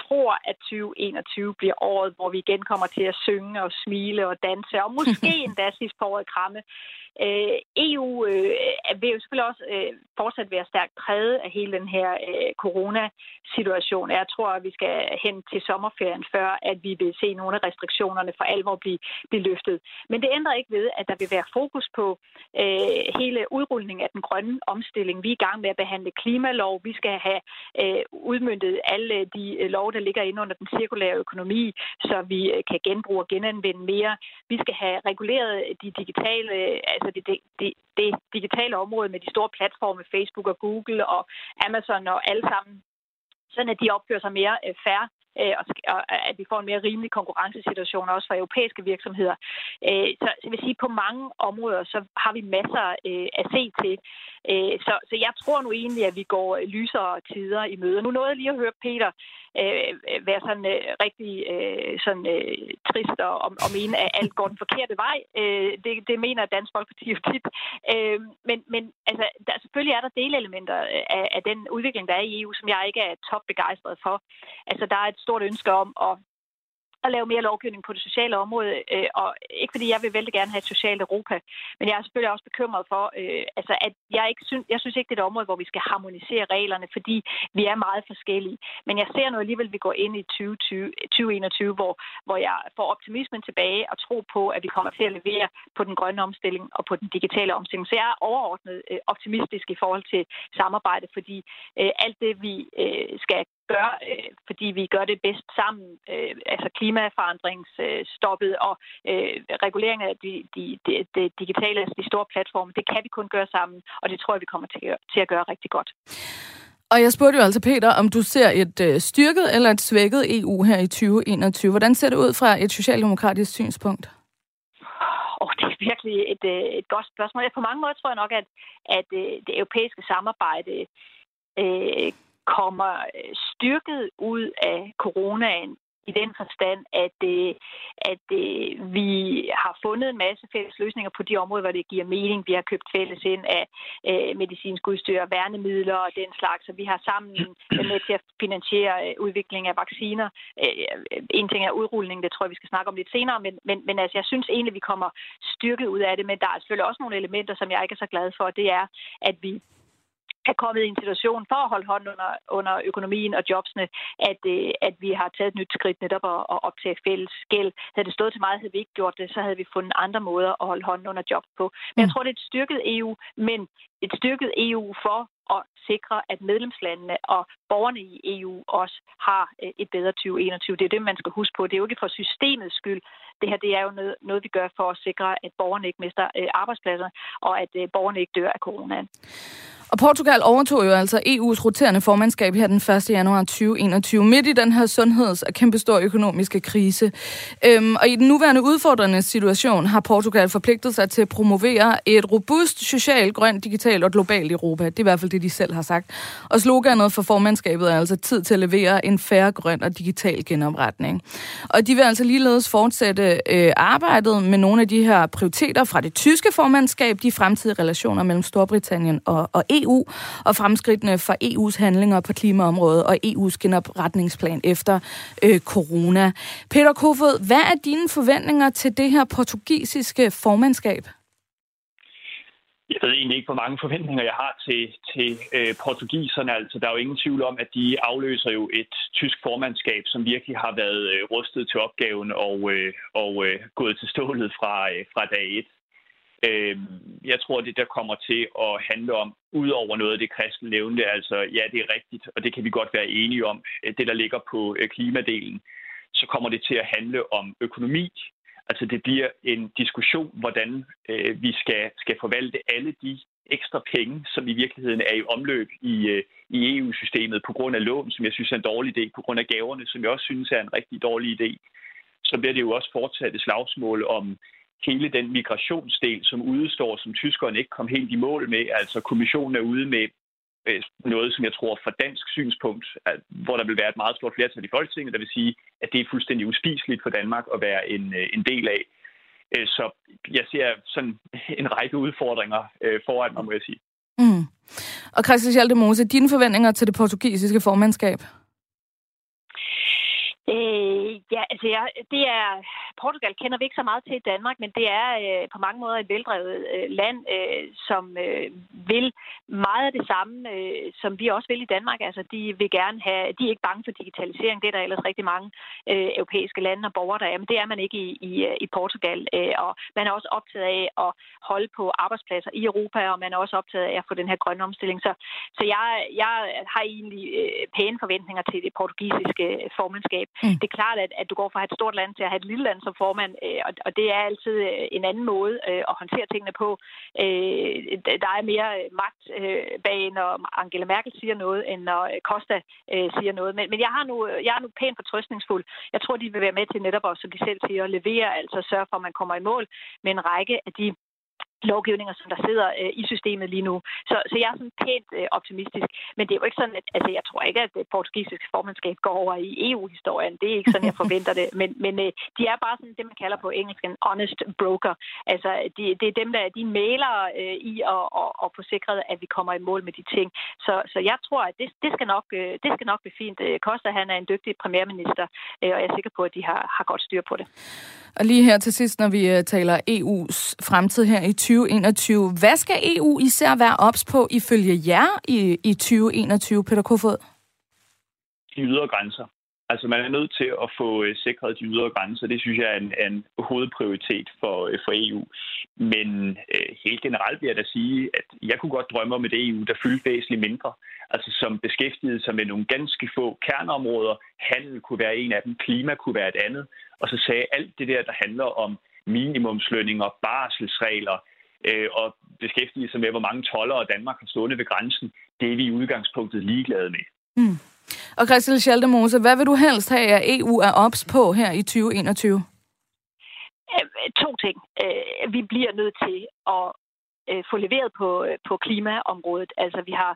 E: tror, at 2021 bliver året, hvor vi igen kommer til at synge og smile og danse, og måske endda sidst på året kramme. Øh, EU øh, vil jo selvfølgelig også øh, fortsat være stærkt præget af hele den her øh, coronasituation. Jeg tror, at vi skal hen til sommerferien, før at vi vil se nogle af restriktionerne for alvor blive, blive løftet. Men det ændrer ikke ved, at der vil være fokus på øh, hele udrulningen af den grønne omstilling. Vi er i gang med at behandle klimalov. Vi skal have øh, udmyndtet alle de øh, lov, der ligger inde under den cirkulære økonomi, så vi øh, kan genbruge og genanvende mere. Vi skal have reguleret de digitale, øh, altså det, det, det, det digitale område med de store platforme, Facebook og Google og Amazon og alle sammen, sådan at de opfører sig mere øh, færre øh, og, og at vi får en mere rimelig konkurrencesituation også for europæiske virksomheder. Øh, så, jeg vil sige, på mange områder, så har vi masser øh, at se til. Øh, så, så jeg tror nu egentlig, at vi går øh, lysere tider i møde. Nu nåede jeg lige at høre Peter øh, være sådan øh, rigtig øh, sådan, øh, trist og, og mene, at alt går den forkerte vej. Øh, det, det mener Dansk Folkeparti jo tit. Øh, men men altså, der, selvfølgelig er der delelementer øh, af, af den udvikling, der er i EU, som jeg ikke er top begejstret for. Altså, der er et stort ønske om at at lave mere lovgivning på det sociale område, øh, og ikke fordi jeg vil vældig gerne have et socialt Europa, men jeg er selvfølgelig også bekymret for, øh, altså at jeg ikke synes, jeg synes ikke, det er et område, hvor vi skal harmonisere reglerne, fordi vi er meget forskellige. Men jeg ser nu alligevel, at vi går ind i 2020, 2021, hvor, hvor jeg får optimismen tilbage og tro på, at vi kommer til at levere på den grønne omstilling og på den digitale omstilling. Så jeg er overordnet øh, optimistisk i forhold til samarbejde, fordi øh, alt det, vi øh, skal gør, øh, fordi vi gør det bedst sammen, øh, altså klimaforandringsstoppet øh, og øh, regulering af de, de, de, de digitale, altså de store platforme, det kan vi kun gøre sammen, og det tror jeg, vi kommer til, at, til at gøre rigtig godt.
A: Og jeg spurgte jo altså Peter, om du ser et øh, styrket eller et svækket EU her i 2021. Hvordan ser det ud fra et socialdemokratisk synspunkt?
E: Oh, det er virkelig et, øh, et godt spørgsmål. På mange måder tror jeg nok, at, at øh, det europæiske samarbejde øh, kommer øh, styrket ud af coronaen i den forstand, at, øh, at øh, vi har fundet en masse fælles løsninger på de områder, hvor det giver mening. Vi har købt fælles ind af medicinsk udstyr, værnemidler og den slags, så vi har sammen med til at finansiere udvikling af vacciner. en ting er udrulning, det tror jeg, vi skal snakke om lidt senere, men, men, men altså, jeg synes egentlig, vi kommer styrket ud af det, men der er selvfølgelig også nogle elementer, som jeg ikke er så glad for, det er, at vi er kommet i en situation for at holde hånden under, under økonomien og jobsene, at, øh, at vi har taget et nyt skridt netop at, at optage fælles gæld. Havde det stået til meget, havde vi ikke gjort det, så havde vi fundet andre måder at holde hånden under job på. Men jeg mm. tror, det er et styrket EU, men et styrket EU for at sikre, at medlemslandene og borgerne i EU også har øh, et bedre 2021. Det er det, man skal huske på. Det er jo ikke for systemets skyld. Det her det er jo noget, noget vi gør for at sikre, at borgerne ikke mister øh, arbejdspladser, og at borgerne ikke dør af coronaen.
A: Og Portugal overtog jo altså EU's roterende formandskab her den 1. januar 2021, midt i den her sundheds- og kæmpestor økonomiske krise. Øhm, og i den nuværende udfordrende situation har Portugal forpligtet sig til at promovere et robust, socialt, grønt, digitalt og globalt Europa. Det er i hvert fald det, de selv har sagt. Og sloganet for formandskabet er altså tid til at levere en færre, grøn og digital genopretning. Og de vil altså ligeledes fortsætte øh, arbejdet med nogle af de her prioriteter fra det tyske formandskab, de fremtidige relationer mellem Storbritannien og, og EU og fremskridtene for EU's handlinger på klimaområdet og EU's genopretningsplan efter øh, corona. Peter Kofod, hvad er dine forventninger til det her portugisiske formandskab?
F: Jeg ved egentlig ikke, hvor mange forventninger jeg har til, til øh, portugiserne. Altså, der er jo ingen tvivl om, at de afløser jo et tysk formandskab, som virkelig har været øh, rustet til opgaven og, øh, og øh, gået til stålet fra, øh, fra dag et. Øh, jeg tror, det der kommer til at handle om, ud over noget af det, Christen nævnte, altså ja, det er rigtigt, og det kan vi godt være enige om, øh, det der ligger på øh, klimadelen, så kommer det til at handle om økonomi. Altså det bliver en diskussion, hvordan øh, vi skal, skal forvalte alle de ekstra penge, som i virkeligheden er i omløb i, øh, i EU-systemet på grund af lån, som jeg synes er en dårlig idé, på grund af gaverne, som jeg også synes er en rigtig dårlig idé. Så bliver det jo også fortsat et slagsmål om hele den migrationsdel, som udstår, som tyskerne ikke kom helt i mål med. Altså kommissionen er ude med øh, noget, som jeg tror fra dansk synspunkt, at, hvor der vil være et meget stort flertal i Folketinget, der vil sige, at det er fuldstændig uspiseligt for Danmark at være en, øh, en del af. Øh, så jeg ser sådan en række udfordringer foran mig, må jeg sige.
A: Mm. Og Christian Schaldemose, dine forventninger til det portugisiske formandskab?
E: Øh, ja, altså jeg, det er, Portugal kender vi ikke så meget til i Danmark, men det er øh, på mange måder et veldrevet øh, land, øh, som øh, vil meget af det samme, øh, som vi også vil i Danmark. Altså, de vil gerne have, de er ikke bange for digitalisering, det er der ellers rigtig mange øh, europæiske lande og borgere, der er, men det er man ikke i, i, øh, i Portugal. Øh, og man er også optaget af at holde på arbejdspladser i Europa, og man er også optaget af at få den her grønne omstilling. Så, så jeg, jeg har egentlig øh, pæne forventninger til det portugisiske øh, formandskab. Mm. Det er klart, at, at du går fra at have et stort land til at have et lille land som formand, øh, og, og det er altid øh, en anden måde øh, at håndtere tingene på. Øh, der er mere øh, magt øh, bag, når Angela Merkel siger noget, end når øh, Costa øh, siger noget. Men, men jeg, har nu, jeg er nu pænt fortrøstningsfuld. Jeg tror, de vil være med til netop også, som de selv siger, at levere, altså sørge for, at man kommer i mål med en række af de lovgivninger, som der sidder øh, i systemet lige nu. Så, så jeg er sådan pænt øh, optimistisk. Men det er jo ikke sådan, at altså, jeg tror ikke, at det portugisiske formandskab går over i EU-historien. Det er ikke sådan, jeg forventer det. Men, men øh, de er bare sådan det, man kalder på engelsk en honest broker. Altså, de, det er dem, der de mailer øh, i at, at, at få sikret, at vi kommer i mål med de ting. Så, så jeg tror, at det, det, skal nok, øh, det skal nok blive fint. Koster, han er en dygtig premierminister, øh, og jeg er sikker på, at de har, har godt styr på det.
A: Og lige her til sidst, når vi øh, taler EU's fremtid her i 2021. Hvad skal EU især være ops på ifølge jer i, i 2021, Peter Kofod?
F: De ydre grænser. Altså man er nødt til at få øh, sikret de ydre grænser. Det synes jeg er en, en hovedprioritet for, øh, for EU. Men øh, helt generelt vil jeg da sige, at jeg kunne godt drømme om et EU, der fyldte væsentligt mindre. Altså som beskæftigede sig med nogle ganske få kerneområder. Handel kunne være en af dem, klima kunne være et andet. Og så sagde alt det der, der handler om minimumslønninger, barselsregler, øh, og beskæftige sig med, hvor mange tollere Danmark har stående ved grænsen, det er vi i udgangspunktet ligeglade med.
A: Mm. Og Christel Schaldemose, hvad vil du helst have, at EU er ops på her i 2021?
E: Øh, to ting. Øh, vi bliver nødt til at øh, få leveret på, på klimaområdet. Altså, vi har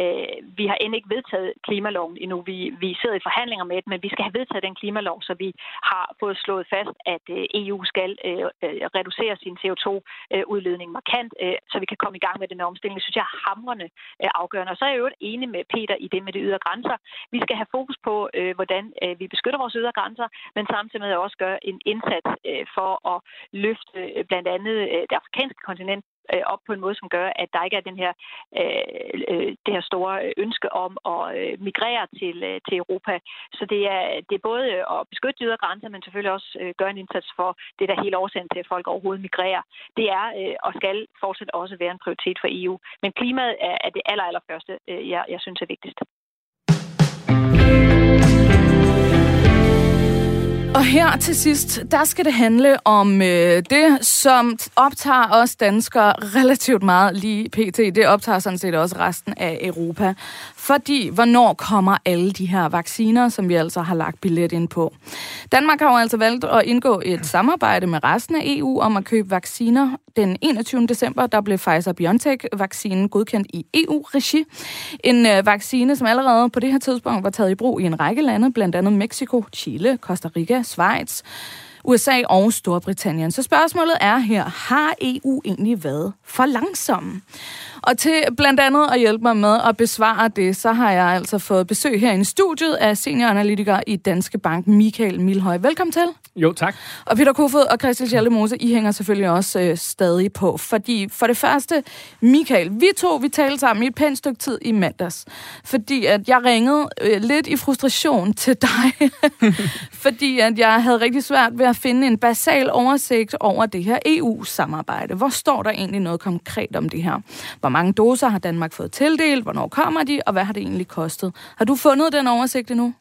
E: Øh, vi har end ikke vedtaget klimaloven endnu. Vi, vi sidder i forhandlinger med det, men vi skal have vedtaget den klimalov, så vi har fået slået fast, at øh, EU skal øh, øh, reducere sin CO2-udledning øh, markant, øh, så vi kan komme i gang med den omstilling. Det synes jeg er hamrende øh, afgørende. Og så er jeg jo enig med Peter i det med de ydre grænser. Vi skal have fokus på, øh, hvordan øh, vi beskytter vores ydre grænser, men samtidig med at også gøre en indsats øh, for at løfte øh, blandt andet øh, det afrikanske kontinent øh, op på en måde, som gør, at der ikke er den her, øh, øh, det her store ønske om at øh, migrere til, øh, til Europa. Så det er, det er både at beskytte ydre grænser, men selvfølgelig også øh, gøre en indsats for det, der hele årsagen til, at folk overhovedet migrerer. Det er øh, og skal fortsat også være en prioritet for EU. Men klimaet er, er det aller, allerførste, øh, jeg, jeg synes er vigtigst.
A: Og her til sidst, der skal det handle om øh, det, som optager os danskere relativt meget lige pt. Det optager sådan set også resten af Europa. Fordi, hvornår kommer alle de her vacciner, som vi altså har lagt billet ind på? Danmark har jo altså valgt at indgå et samarbejde med resten af EU om at købe vacciner. Den 21. december, der blev Pfizer-BioNTech-vaccinen godkendt i EU-regi. En øh, vaccine, som allerede på det her tidspunkt var taget i brug i en række lande, blandt andet Mexico, Chile, Costa Rica, Schweiz, USA og Storbritannien. Så spørgsmålet er her, har EU egentlig været for langsomme? Og til blandt andet at hjælpe mig med at besvare det, så har jeg altså fået besøg her i studiet af senioranalytiker i Danske Bank, Michael Milhøj. Velkommen til.
G: Jo, tak.
A: Og Peter Kofod og Christian Schaldemose, I hænger selvfølgelig også øh, stadig på. Fordi for det første, Michael, vi to, vi talte sammen i et pænt stykke tid i mandags. Fordi at jeg ringede øh, lidt i frustration til dig. fordi at jeg havde rigtig svært ved at finde en basal oversigt over det her EU-samarbejde. Hvor står der egentlig noget konkret om det her? Hvor mange doser har Danmark fået tildelt? Hvornår kommer de? Og hvad har det egentlig kostet? Har du fundet den oversigt endnu?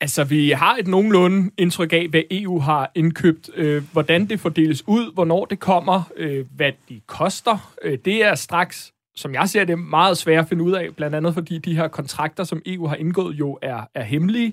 G: Altså, vi har et nogenlunde indtryk af, hvad EU har indkøbt, øh, hvordan det fordeles ud, hvornår det kommer, øh, hvad de koster. Øh, det er straks, som jeg ser det, meget svært at finde ud af, blandt andet fordi de her kontrakter, som EU har indgået, jo er, er hemmelige.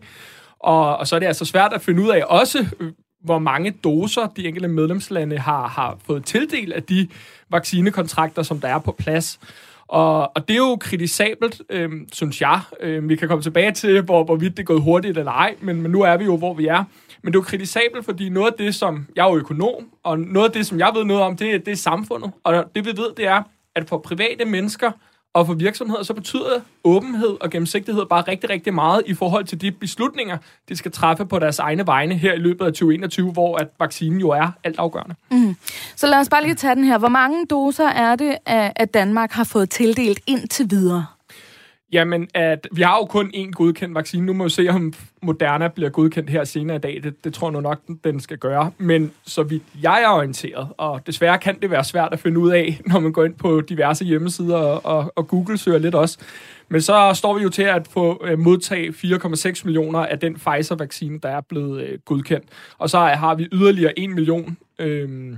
G: Og, og så er det altså svært at finde ud af også, øh, hvor mange doser de enkelte medlemslande har, har fået tildelt af de vaccinekontrakter, som der er på plads. Og, og det er jo kritisabelt, øh, synes jeg. Øh, vi kan komme tilbage til, hvor, hvorvidt det er gået hurtigt eller ej, men, men nu er vi jo, hvor vi er. Men det er jo kritisabelt, fordi noget af det, som... Jeg er jo økonom, og noget af det, som jeg ved noget om, det, det er samfundet. Og det vi ved, det er, at for private mennesker, og for virksomheder, så betyder åbenhed og gennemsigtighed bare rigtig, rigtig meget i forhold til de beslutninger, de skal træffe på deres egne vegne her i løbet af 2021, hvor at vaccinen jo er altafgørende.
A: Mm. Så lad os bare lige tage den her. Hvor mange doser er det, at Danmark har fået tildelt indtil videre?
G: Jamen, at vi har jo kun én godkendt vaccine. Nu må vi se, om Moderna bliver godkendt her senere i dag. Det, det tror jeg nu nok, den skal gøre. Men så vidt jeg er orienteret, og desværre kan det være svært at finde ud af, når man går ind på diverse hjemmesider og, og, og Google søger lidt også. Men så står vi jo til at få uh, modtage 4,6 millioner af den Pfizer-vaccine, der er blevet uh, godkendt. Og så har vi yderligere 1 million øh,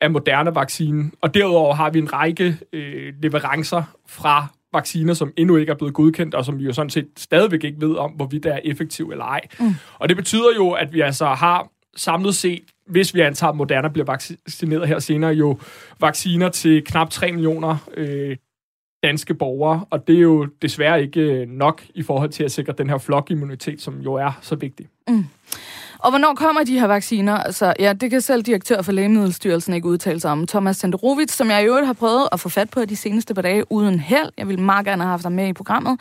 G: af moderne vaccine. Og derudover har vi en række øh, leverancer fra vacciner, som endnu ikke er blevet godkendt, og som vi jo sådan set stadigvæk ikke ved om, hvorvidt det er effektiv eller ej. Mm. Og det betyder jo, at vi altså har samlet set, hvis vi antager, at Moderna bliver vaccineret her senere, jo vacciner til knap 3 millioner øh, danske borgere, og det er jo desværre ikke øh, nok i forhold til at sikre den her flokimmunitet, som jo er så vigtig. Mm.
A: Og hvornår kommer de her vacciner? Altså, ja, det kan selv direktør for Lægemiddelstyrelsen ikke udtale sig om. Thomas Senderovits, som jeg i øvrigt har prøvet at få fat på de seneste par dage uden held. Jeg vil meget gerne have haft ham med i programmet.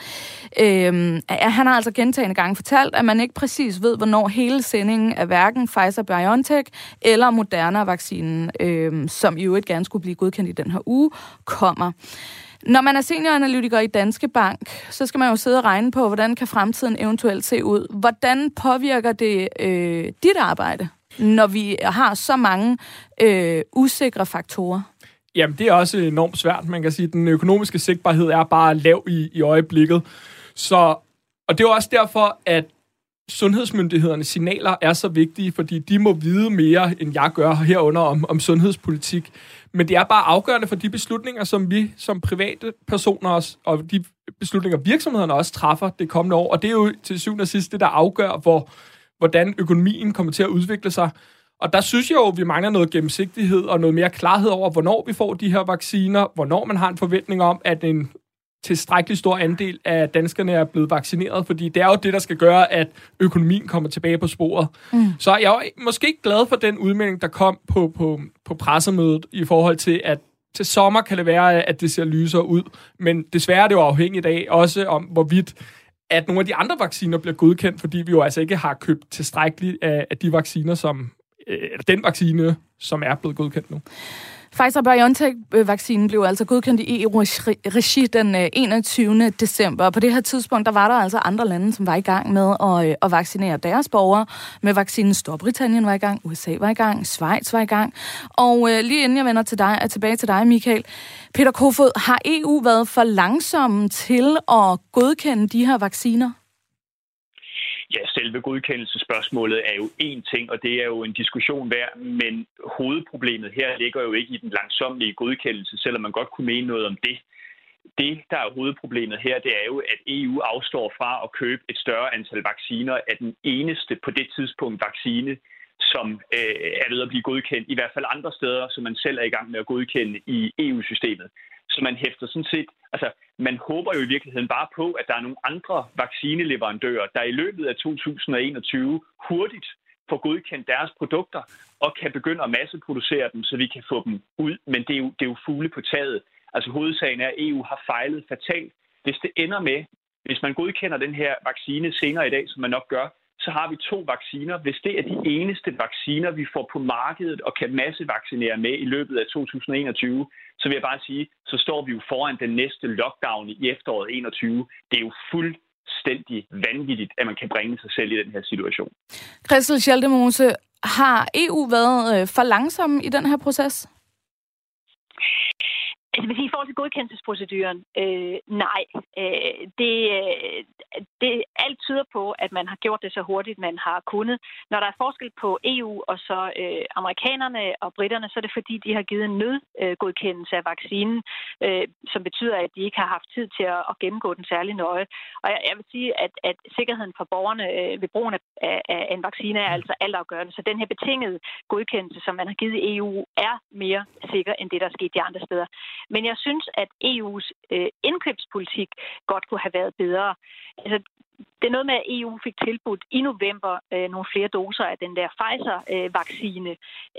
A: Øhm, han har altså gentagende gange fortalt, at man ikke præcis ved, hvornår hele sendingen af hverken Pfizer-BioNTech eller Moderna-vaccinen, øhm, som i øvrigt gerne skulle blive godkendt i den her uge, kommer. Når man er senioranalytiker i Danske Bank, så skal man jo sidde og regne på, hvordan kan fremtiden eventuelt se ud. Hvordan påvirker det øh, dit arbejde, når vi har så mange øh, usikre faktorer?
G: Jamen, det er også enormt svært. Man kan sige, at den økonomiske sigtbarhed er bare lav i, i øjeblikket. Så, og det er også derfor, at sundhedsmyndighedernes signaler er så vigtige, fordi de må vide mere, end jeg gør herunder om, om sundhedspolitik. Men det er bare afgørende for de beslutninger, som vi som private personer også, og de beslutninger, virksomhederne også træffer det kommende år. Og det er jo til syvende og sidst det, der afgør, hvor, hvordan økonomien kommer til at udvikle sig. Og der synes jeg jo, at vi mangler noget gennemsigtighed og noget mere klarhed over, hvornår vi får de her vacciner, hvornår man har en forventning om, at en tilstrækkelig stor andel af danskerne er blevet vaccineret, fordi det er jo det, der skal gøre, at økonomien kommer tilbage på sporet. Mm. Så jeg er måske ikke glad for den udmelding, der kom på, på, på pressemødet i forhold til, at til sommer kan det være, at det ser lysere ud, men desværre er det jo afhængigt af også om, hvorvidt at nogle af de andre vacciner bliver godkendt, fordi vi jo altså ikke har købt tilstrækkeligt af, af de vacciner, som, øh, den vaccine, som er blevet godkendt nu.
A: Pfizer-BioNTech-vaccinen blev altså godkendt i EU-regi den øh, 21. December. Og på det her tidspunkt, der var der altså andre lande, som var i gang med at, øh, at vaccinere deres borgere med vaccinen. Storbritannien var i gang, USA var i gang, Schweiz var i gang. Og øh, lige inden jeg vender til dig, er tilbage til dig, Michael. Peter Kofod, har EU været for langsomme til at godkende de her vacciner?
F: Ja, selve godkendelsespørgsmålet er jo én ting, og det er jo en diskussion værd, men hovedproblemet her ligger jo ikke i den langsomlige godkendelse, selvom man godt kunne mene noget om det. Det, der er hovedproblemet her, det er jo, at EU afstår fra at købe et større antal vacciner af den eneste på det tidspunkt vaccine, som øh, er ved at blive godkendt, i hvert fald andre steder, som man selv er i gang med at godkende i EU-systemet. Så man hæfter sådan set, altså man håber jo i virkeligheden bare på, at der er nogle andre vaccineleverandører, der i løbet af 2021 hurtigt får godkendt deres produkter og kan begynde at masseproducere dem, så vi kan få dem ud. Men det er jo, det er jo fugle på taget. Altså hovedsagen er, at EU har fejlet fatalt. Hvis det ender med, hvis man godkender den her vaccine senere i dag, som man nok gør, så har vi to vacciner. Hvis det er de eneste vacciner, vi får på markedet og kan massevaccinere med i løbet af 2021, så vil jeg bare sige, så står vi jo foran den næste lockdown i efteråret 21. Det er jo fuldstændig vanvittigt, at man kan bringe sig selv i den her situation.
A: Christel Schaldemose, har EU været øh, for langsom i den her proces?
E: Altså, hvis i forhold til godkendelsesproceduren, øh, nej. Øh, det, øh, det, alt tyder på, at man har gjort det så hurtigt, man har kunnet. Når der er forskel på EU og så øh, amerikanerne og britterne, så er det fordi, de har givet en nødgodkendelse af vaccinen, øh, som betyder, at de ikke har haft tid til at, at gennemgå den særlig nøje. Og jeg, jeg vil sige, at, at sikkerheden for borgerne øh, ved brugen af, af, af en vaccine er altså altafgørende. Så den her betingede godkendelse, som man har givet i EU, er mere sikker end det, der er sket de andre steder. Men jeg synes, at EU's øh, indkøbspolitik godt kunne have været bedre. Altså, det er noget med, at EU fik tilbudt i november øh, nogle flere doser af den der Pfizer-vaccine,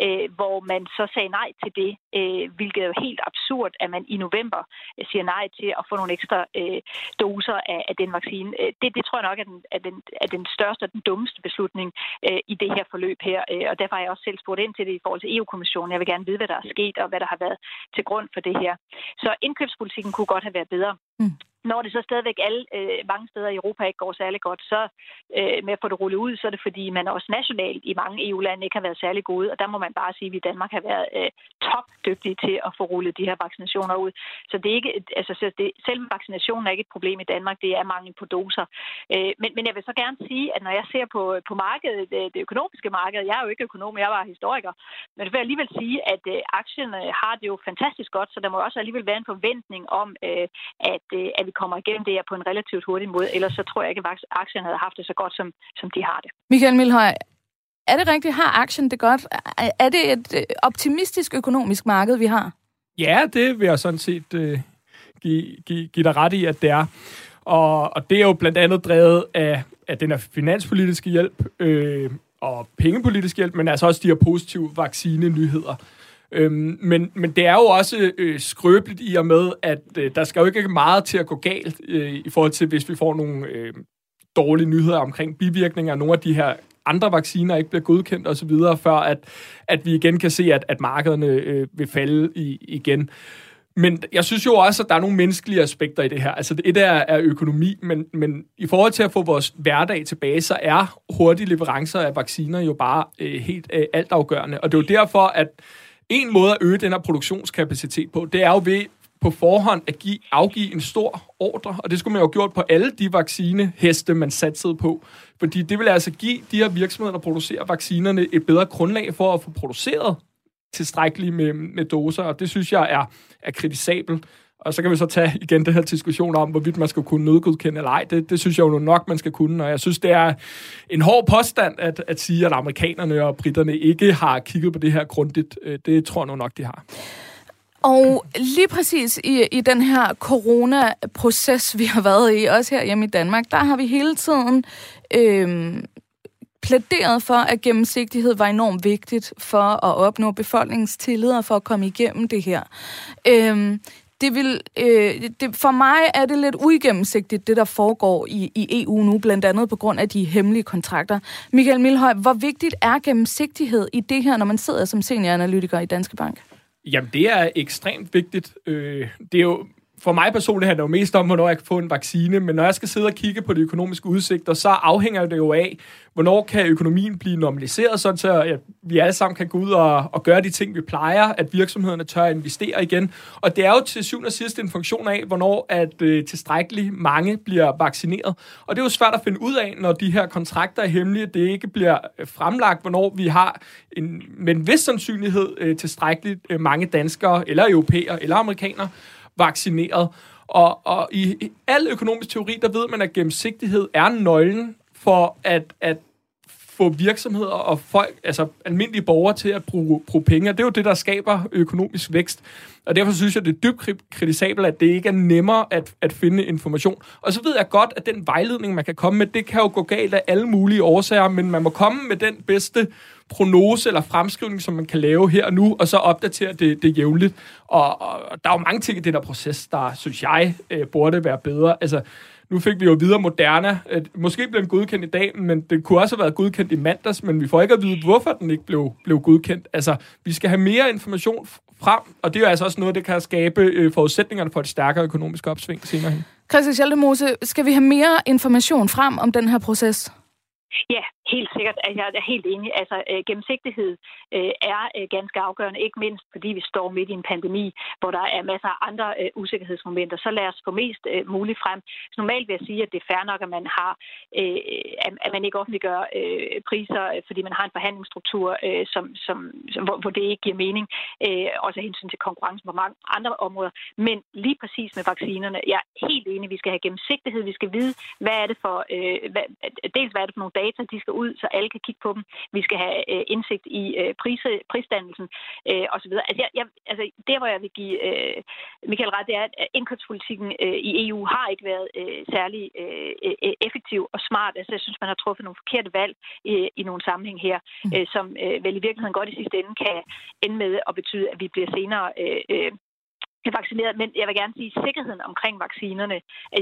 E: øh, hvor man så sagde nej til det, øh, hvilket er jo helt absurd, at man i november øh, siger nej til at få nogle ekstra øh, doser af, af den vaccine. Øh, det, det tror jeg nok er den, er den, er den største og den dummeste beslutning øh, i det her forløb her, øh, og derfor har jeg også selv spurgt ind til det i forhold til EU-kommissionen. Jeg vil gerne vide, hvad der er sket og hvad der har været til grund for det her. Så indkøbspolitikken kunne godt have været bedre. Mm når det så stadigvæk alle øh, mange steder i Europa ikke går særlig godt, så øh, med at få det rullet ud, så er det fordi, man også nationalt i mange EU-lande ikke har været særlig gode. Og der må man bare sige, at vi i Danmark har været øh, topdygtige til at få rullet de her vaccinationer ud. Så det er ikke, altså, så det, selve vaccinationen er ikke et problem i Danmark, det er mangel på doser. Øh, men, men jeg vil så gerne sige, at når jeg ser på, på markedet, det, det økonomiske marked, jeg er jo ikke økonom, jeg var historiker, men det vil alligevel sige, at øh, aktierne har det jo fantastisk godt, så der må også alligevel være en forventning om, øh, at, øh, at vi kommer igennem det her på en relativt hurtig måde. Ellers så tror jeg ikke, at aktien havde haft det så godt, som, som de har det.
A: Michael Milhøj, er det rigtigt? Har aktien det godt? Er det et øh, optimistisk økonomisk marked, vi har?
G: Ja, det vil jeg sådan set øh, give, give, give dig ret i, at det er. Og, og det er jo blandt andet drevet af, af den her finanspolitiske hjælp øh, og pengepolitisk hjælp, men altså også de her positive vaccine-nyheder. Øhm, men, men det er jo også øh, skrøbeligt i og med, at øh, der skal jo ikke meget til at gå galt øh, i forhold til, hvis vi får nogle øh, dårlige nyheder omkring bivirkninger af nogle af de her andre vacciner ikke bliver godkendt osv., før at, at vi igen kan se, at, at markederne øh, vil falde i, igen. Men jeg synes jo også, at der er nogle menneskelige aspekter i det her. Altså, et er, er økonomi, men, men i forhold til at få vores hverdag tilbage, så er hurtige leverancer af vacciner jo bare øh, helt øh, altafgørende. Og det er jo derfor, at en måde at øge den her produktionskapacitet på, det er jo ved på forhånd at give, afgive en stor ordre, og det skulle man jo have gjort på alle de vaccineheste, man satsede på. Fordi det vil altså give de her virksomheder, der producerer vaccinerne, et bedre grundlag for at få produceret tilstrækkeligt med, med doser, og det synes jeg er, er kritisabelt. Og så kan vi så tage igen det her diskussion om, hvorvidt man skal kunne nødgodkende eller ej. Det, det synes jeg jo nok, man skal kunne. Og jeg synes, det er en hård påstand at, at sige, at amerikanerne og britterne ikke har kigget på det her grundigt. Øh, det tror jeg nu nok, de har.
A: Og lige præcis i, i den her corona-proces, vi har været i, også her hjemme i Danmark, der har vi hele tiden øh, plæderet for, at gennemsigtighed var enormt vigtigt for at opnå befolkningens tillid og for at komme igennem det her. Øh, det vil, øh, det, for mig er det lidt uigennemsigtigt, det der foregår i, i EU nu, blandt andet på grund af de hemmelige kontrakter. Michael Milhøj, hvor vigtigt er gennemsigtighed i det her, når man sidder som senioranalytiker i Danske Bank?
G: Jamen, det er ekstremt vigtigt. Øh, det er jo for mig personligt handler det jo mest om, hvornår jeg kan få en vaccine, men når jeg skal sidde og kigge på de økonomiske udsigter, så afhænger det jo af, hvornår kan økonomien blive normaliseret, sådan så at vi alle sammen kan gå ud og, og gøre de ting, vi plejer, at virksomhederne tør at investere igen. Og det er jo til syvende og sidst en funktion af, hvornår at øh, tilstrækkeligt mange bliver vaccineret. Og det er jo svært at finde ud af, når de her kontrakter er hemmelige, det ikke bliver øh, fremlagt, hvornår vi har en, med en vis sandsynlighed øh, tilstrækkeligt øh, mange danskere, eller europæer, eller amerikanere, vaccineret. Og, og i, i al økonomisk teori, der ved man, at gennemsigtighed er nøglen for at, at få virksomheder og folk, altså almindelige borgere til at bruge, bruge penge. Og det er jo det, der skaber økonomisk vækst. Og derfor synes jeg, det er dybt kritisabelt, at det ikke er nemmere at, at finde information. Og så ved jeg godt, at den vejledning, man kan komme med, det kan jo gå galt af alle mulige årsager, men man må komme med den bedste prognose eller fremskrivning, som man kan lave her og nu, og så opdatere det, det jævnligt. Og, og der er jo mange ting i den der proces, der, synes jeg, øh, burde være bedre. Altså, nu fik vi jo videre Moderna. Øh, måske blev den godkendt i dag, men det kunne også have været godkendt i mandags, men vi får ikke at vide, hvorfor den ikke blev, blev godkendt. Altså, vi skal have mere information frem, og det er jo altså også noget, der kan skabe øh, forudsætningerne for et stærkere økonomisk opsving senere hen.
A: Christian Schaldemose, skal vi have mere information frem om den her proces?
E: Ja, helt sikkert. Altså, jeg er helt enig. Altså, øh, gennemsigtighed øh, er øh, ganske afgørende, ikke mindst fordi vi står midt i en pandemi, hvor der er masser af andre usikkerhedsmomenter. Så lad os få mest muligt frem. Så normalt vil jeg sige, at det er fair nok, at man har, at man ikke offentliggør priser, fordi man har en forhandlingsstruktur, som, som, hvor, det ikke giver mening. Også af hensyn til konkurrencen på mange andre områder. Men lige præcis med vaccinerne, jeg er helt enig. Vi skal have gennemsigtighed. Vi skal vide, hvad er det for, dels hvad er det for nogle data, de skal ud, så alle kan kigge på dem. Vi skal have øh, indsigt i øh, prise, prisdannelsen øh, osv. Altså, jeg, jeg, altså, det, hvor jeg vil give øh, Michael ret, det er, at indkøbspolitikken øh, i EU har ikke været øh, særlig øh, øh, effektiv og smart. Altså, jeg synes, man har truffet nogle forkerte valg øh, i nogle sammenhæng her, mm. øh, som øh, vel i virkeligheden godt i sidste ende kan ende med at betyde, at vi bliver senere øh, øh, vaccineret, men jeg vil gerne sige sikkerheden omkring vaccinerne.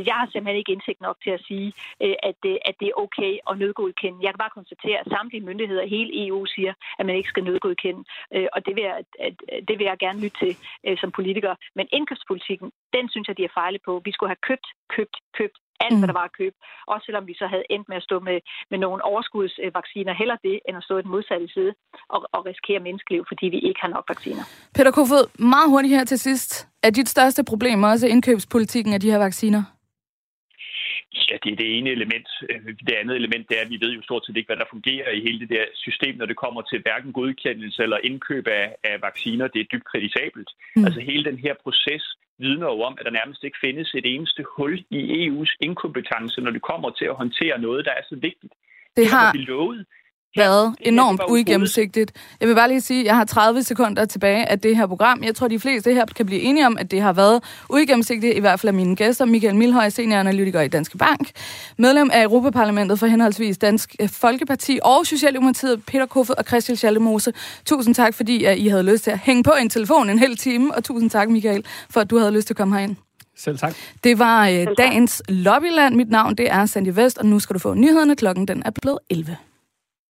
E: Jeg har simpelthen ikke indsigt nok til at sige, øh, at det, at det er okay at nødgodkende. Jeg kan bare konstatere, at samtlige myndigheder i hele EU siger, at man ikke skal nødgodkende, øh, og det vil jeg, det vil jeg gerne lytte til øh, som politiker. Men indkøbspolitikken, den synes jeg, de er fejlet på. Vi skulle have købt, købt, købt alt, mm. hvad der var at købe. Også selvom vi så havde endt med at stå med, med nogle overskudsvacciner. Heller det, end at stå i den modsatte side og, og risikere menneskeliv, fordi vi ikke har nok vacciner.
A: Peter Kofod, meget hurtigt her til sidst. Er dit største problem også indkøbspolitikken af de her vacciner?
F: Ja, det er det ene element. Det andet element det er, at vi ved jo stort set ikke, hvad der fungerer i hele det der system, når det kommer til hverken godkendelse eller indkøb af, af vacciner. Det er dybt kritisabelt. Mm. Altså hele den her proces vidner jo om, at der nærmest ikke findes et eneste hul i EU's inkompetence, når det kommer til at håndtere noget, der er så vigtigt.
A: Det har, det har vi lovet været enormt uigennemsigtigt. Jeg vil bare lige sige, at jeg har 30 sekunder tilbage af det her program. Jeg tror, de fleste her kan blive enige om, at det har været uigennemsigtigt, i hvert fald af mine gæster. Michael Milhøj, senioranalytiker i Danske Bank, medlem af Europaparlamentet for henholdsvis Dansk Folkeparti og Socialdemokratiet, Peter Kofod og Christian Schaldemose. Tusind tak, fordi I havde lyst til at hænge på en telefon en hel time, og tusind tak, Michael, for at du havde lyst til at komme herind.
G: Selv tak.
A: Det var øh, dagens Lobbyland. Mit navn det er Sandy Vest, og nu skal du få nyhederne. Klokken den er blevet 11.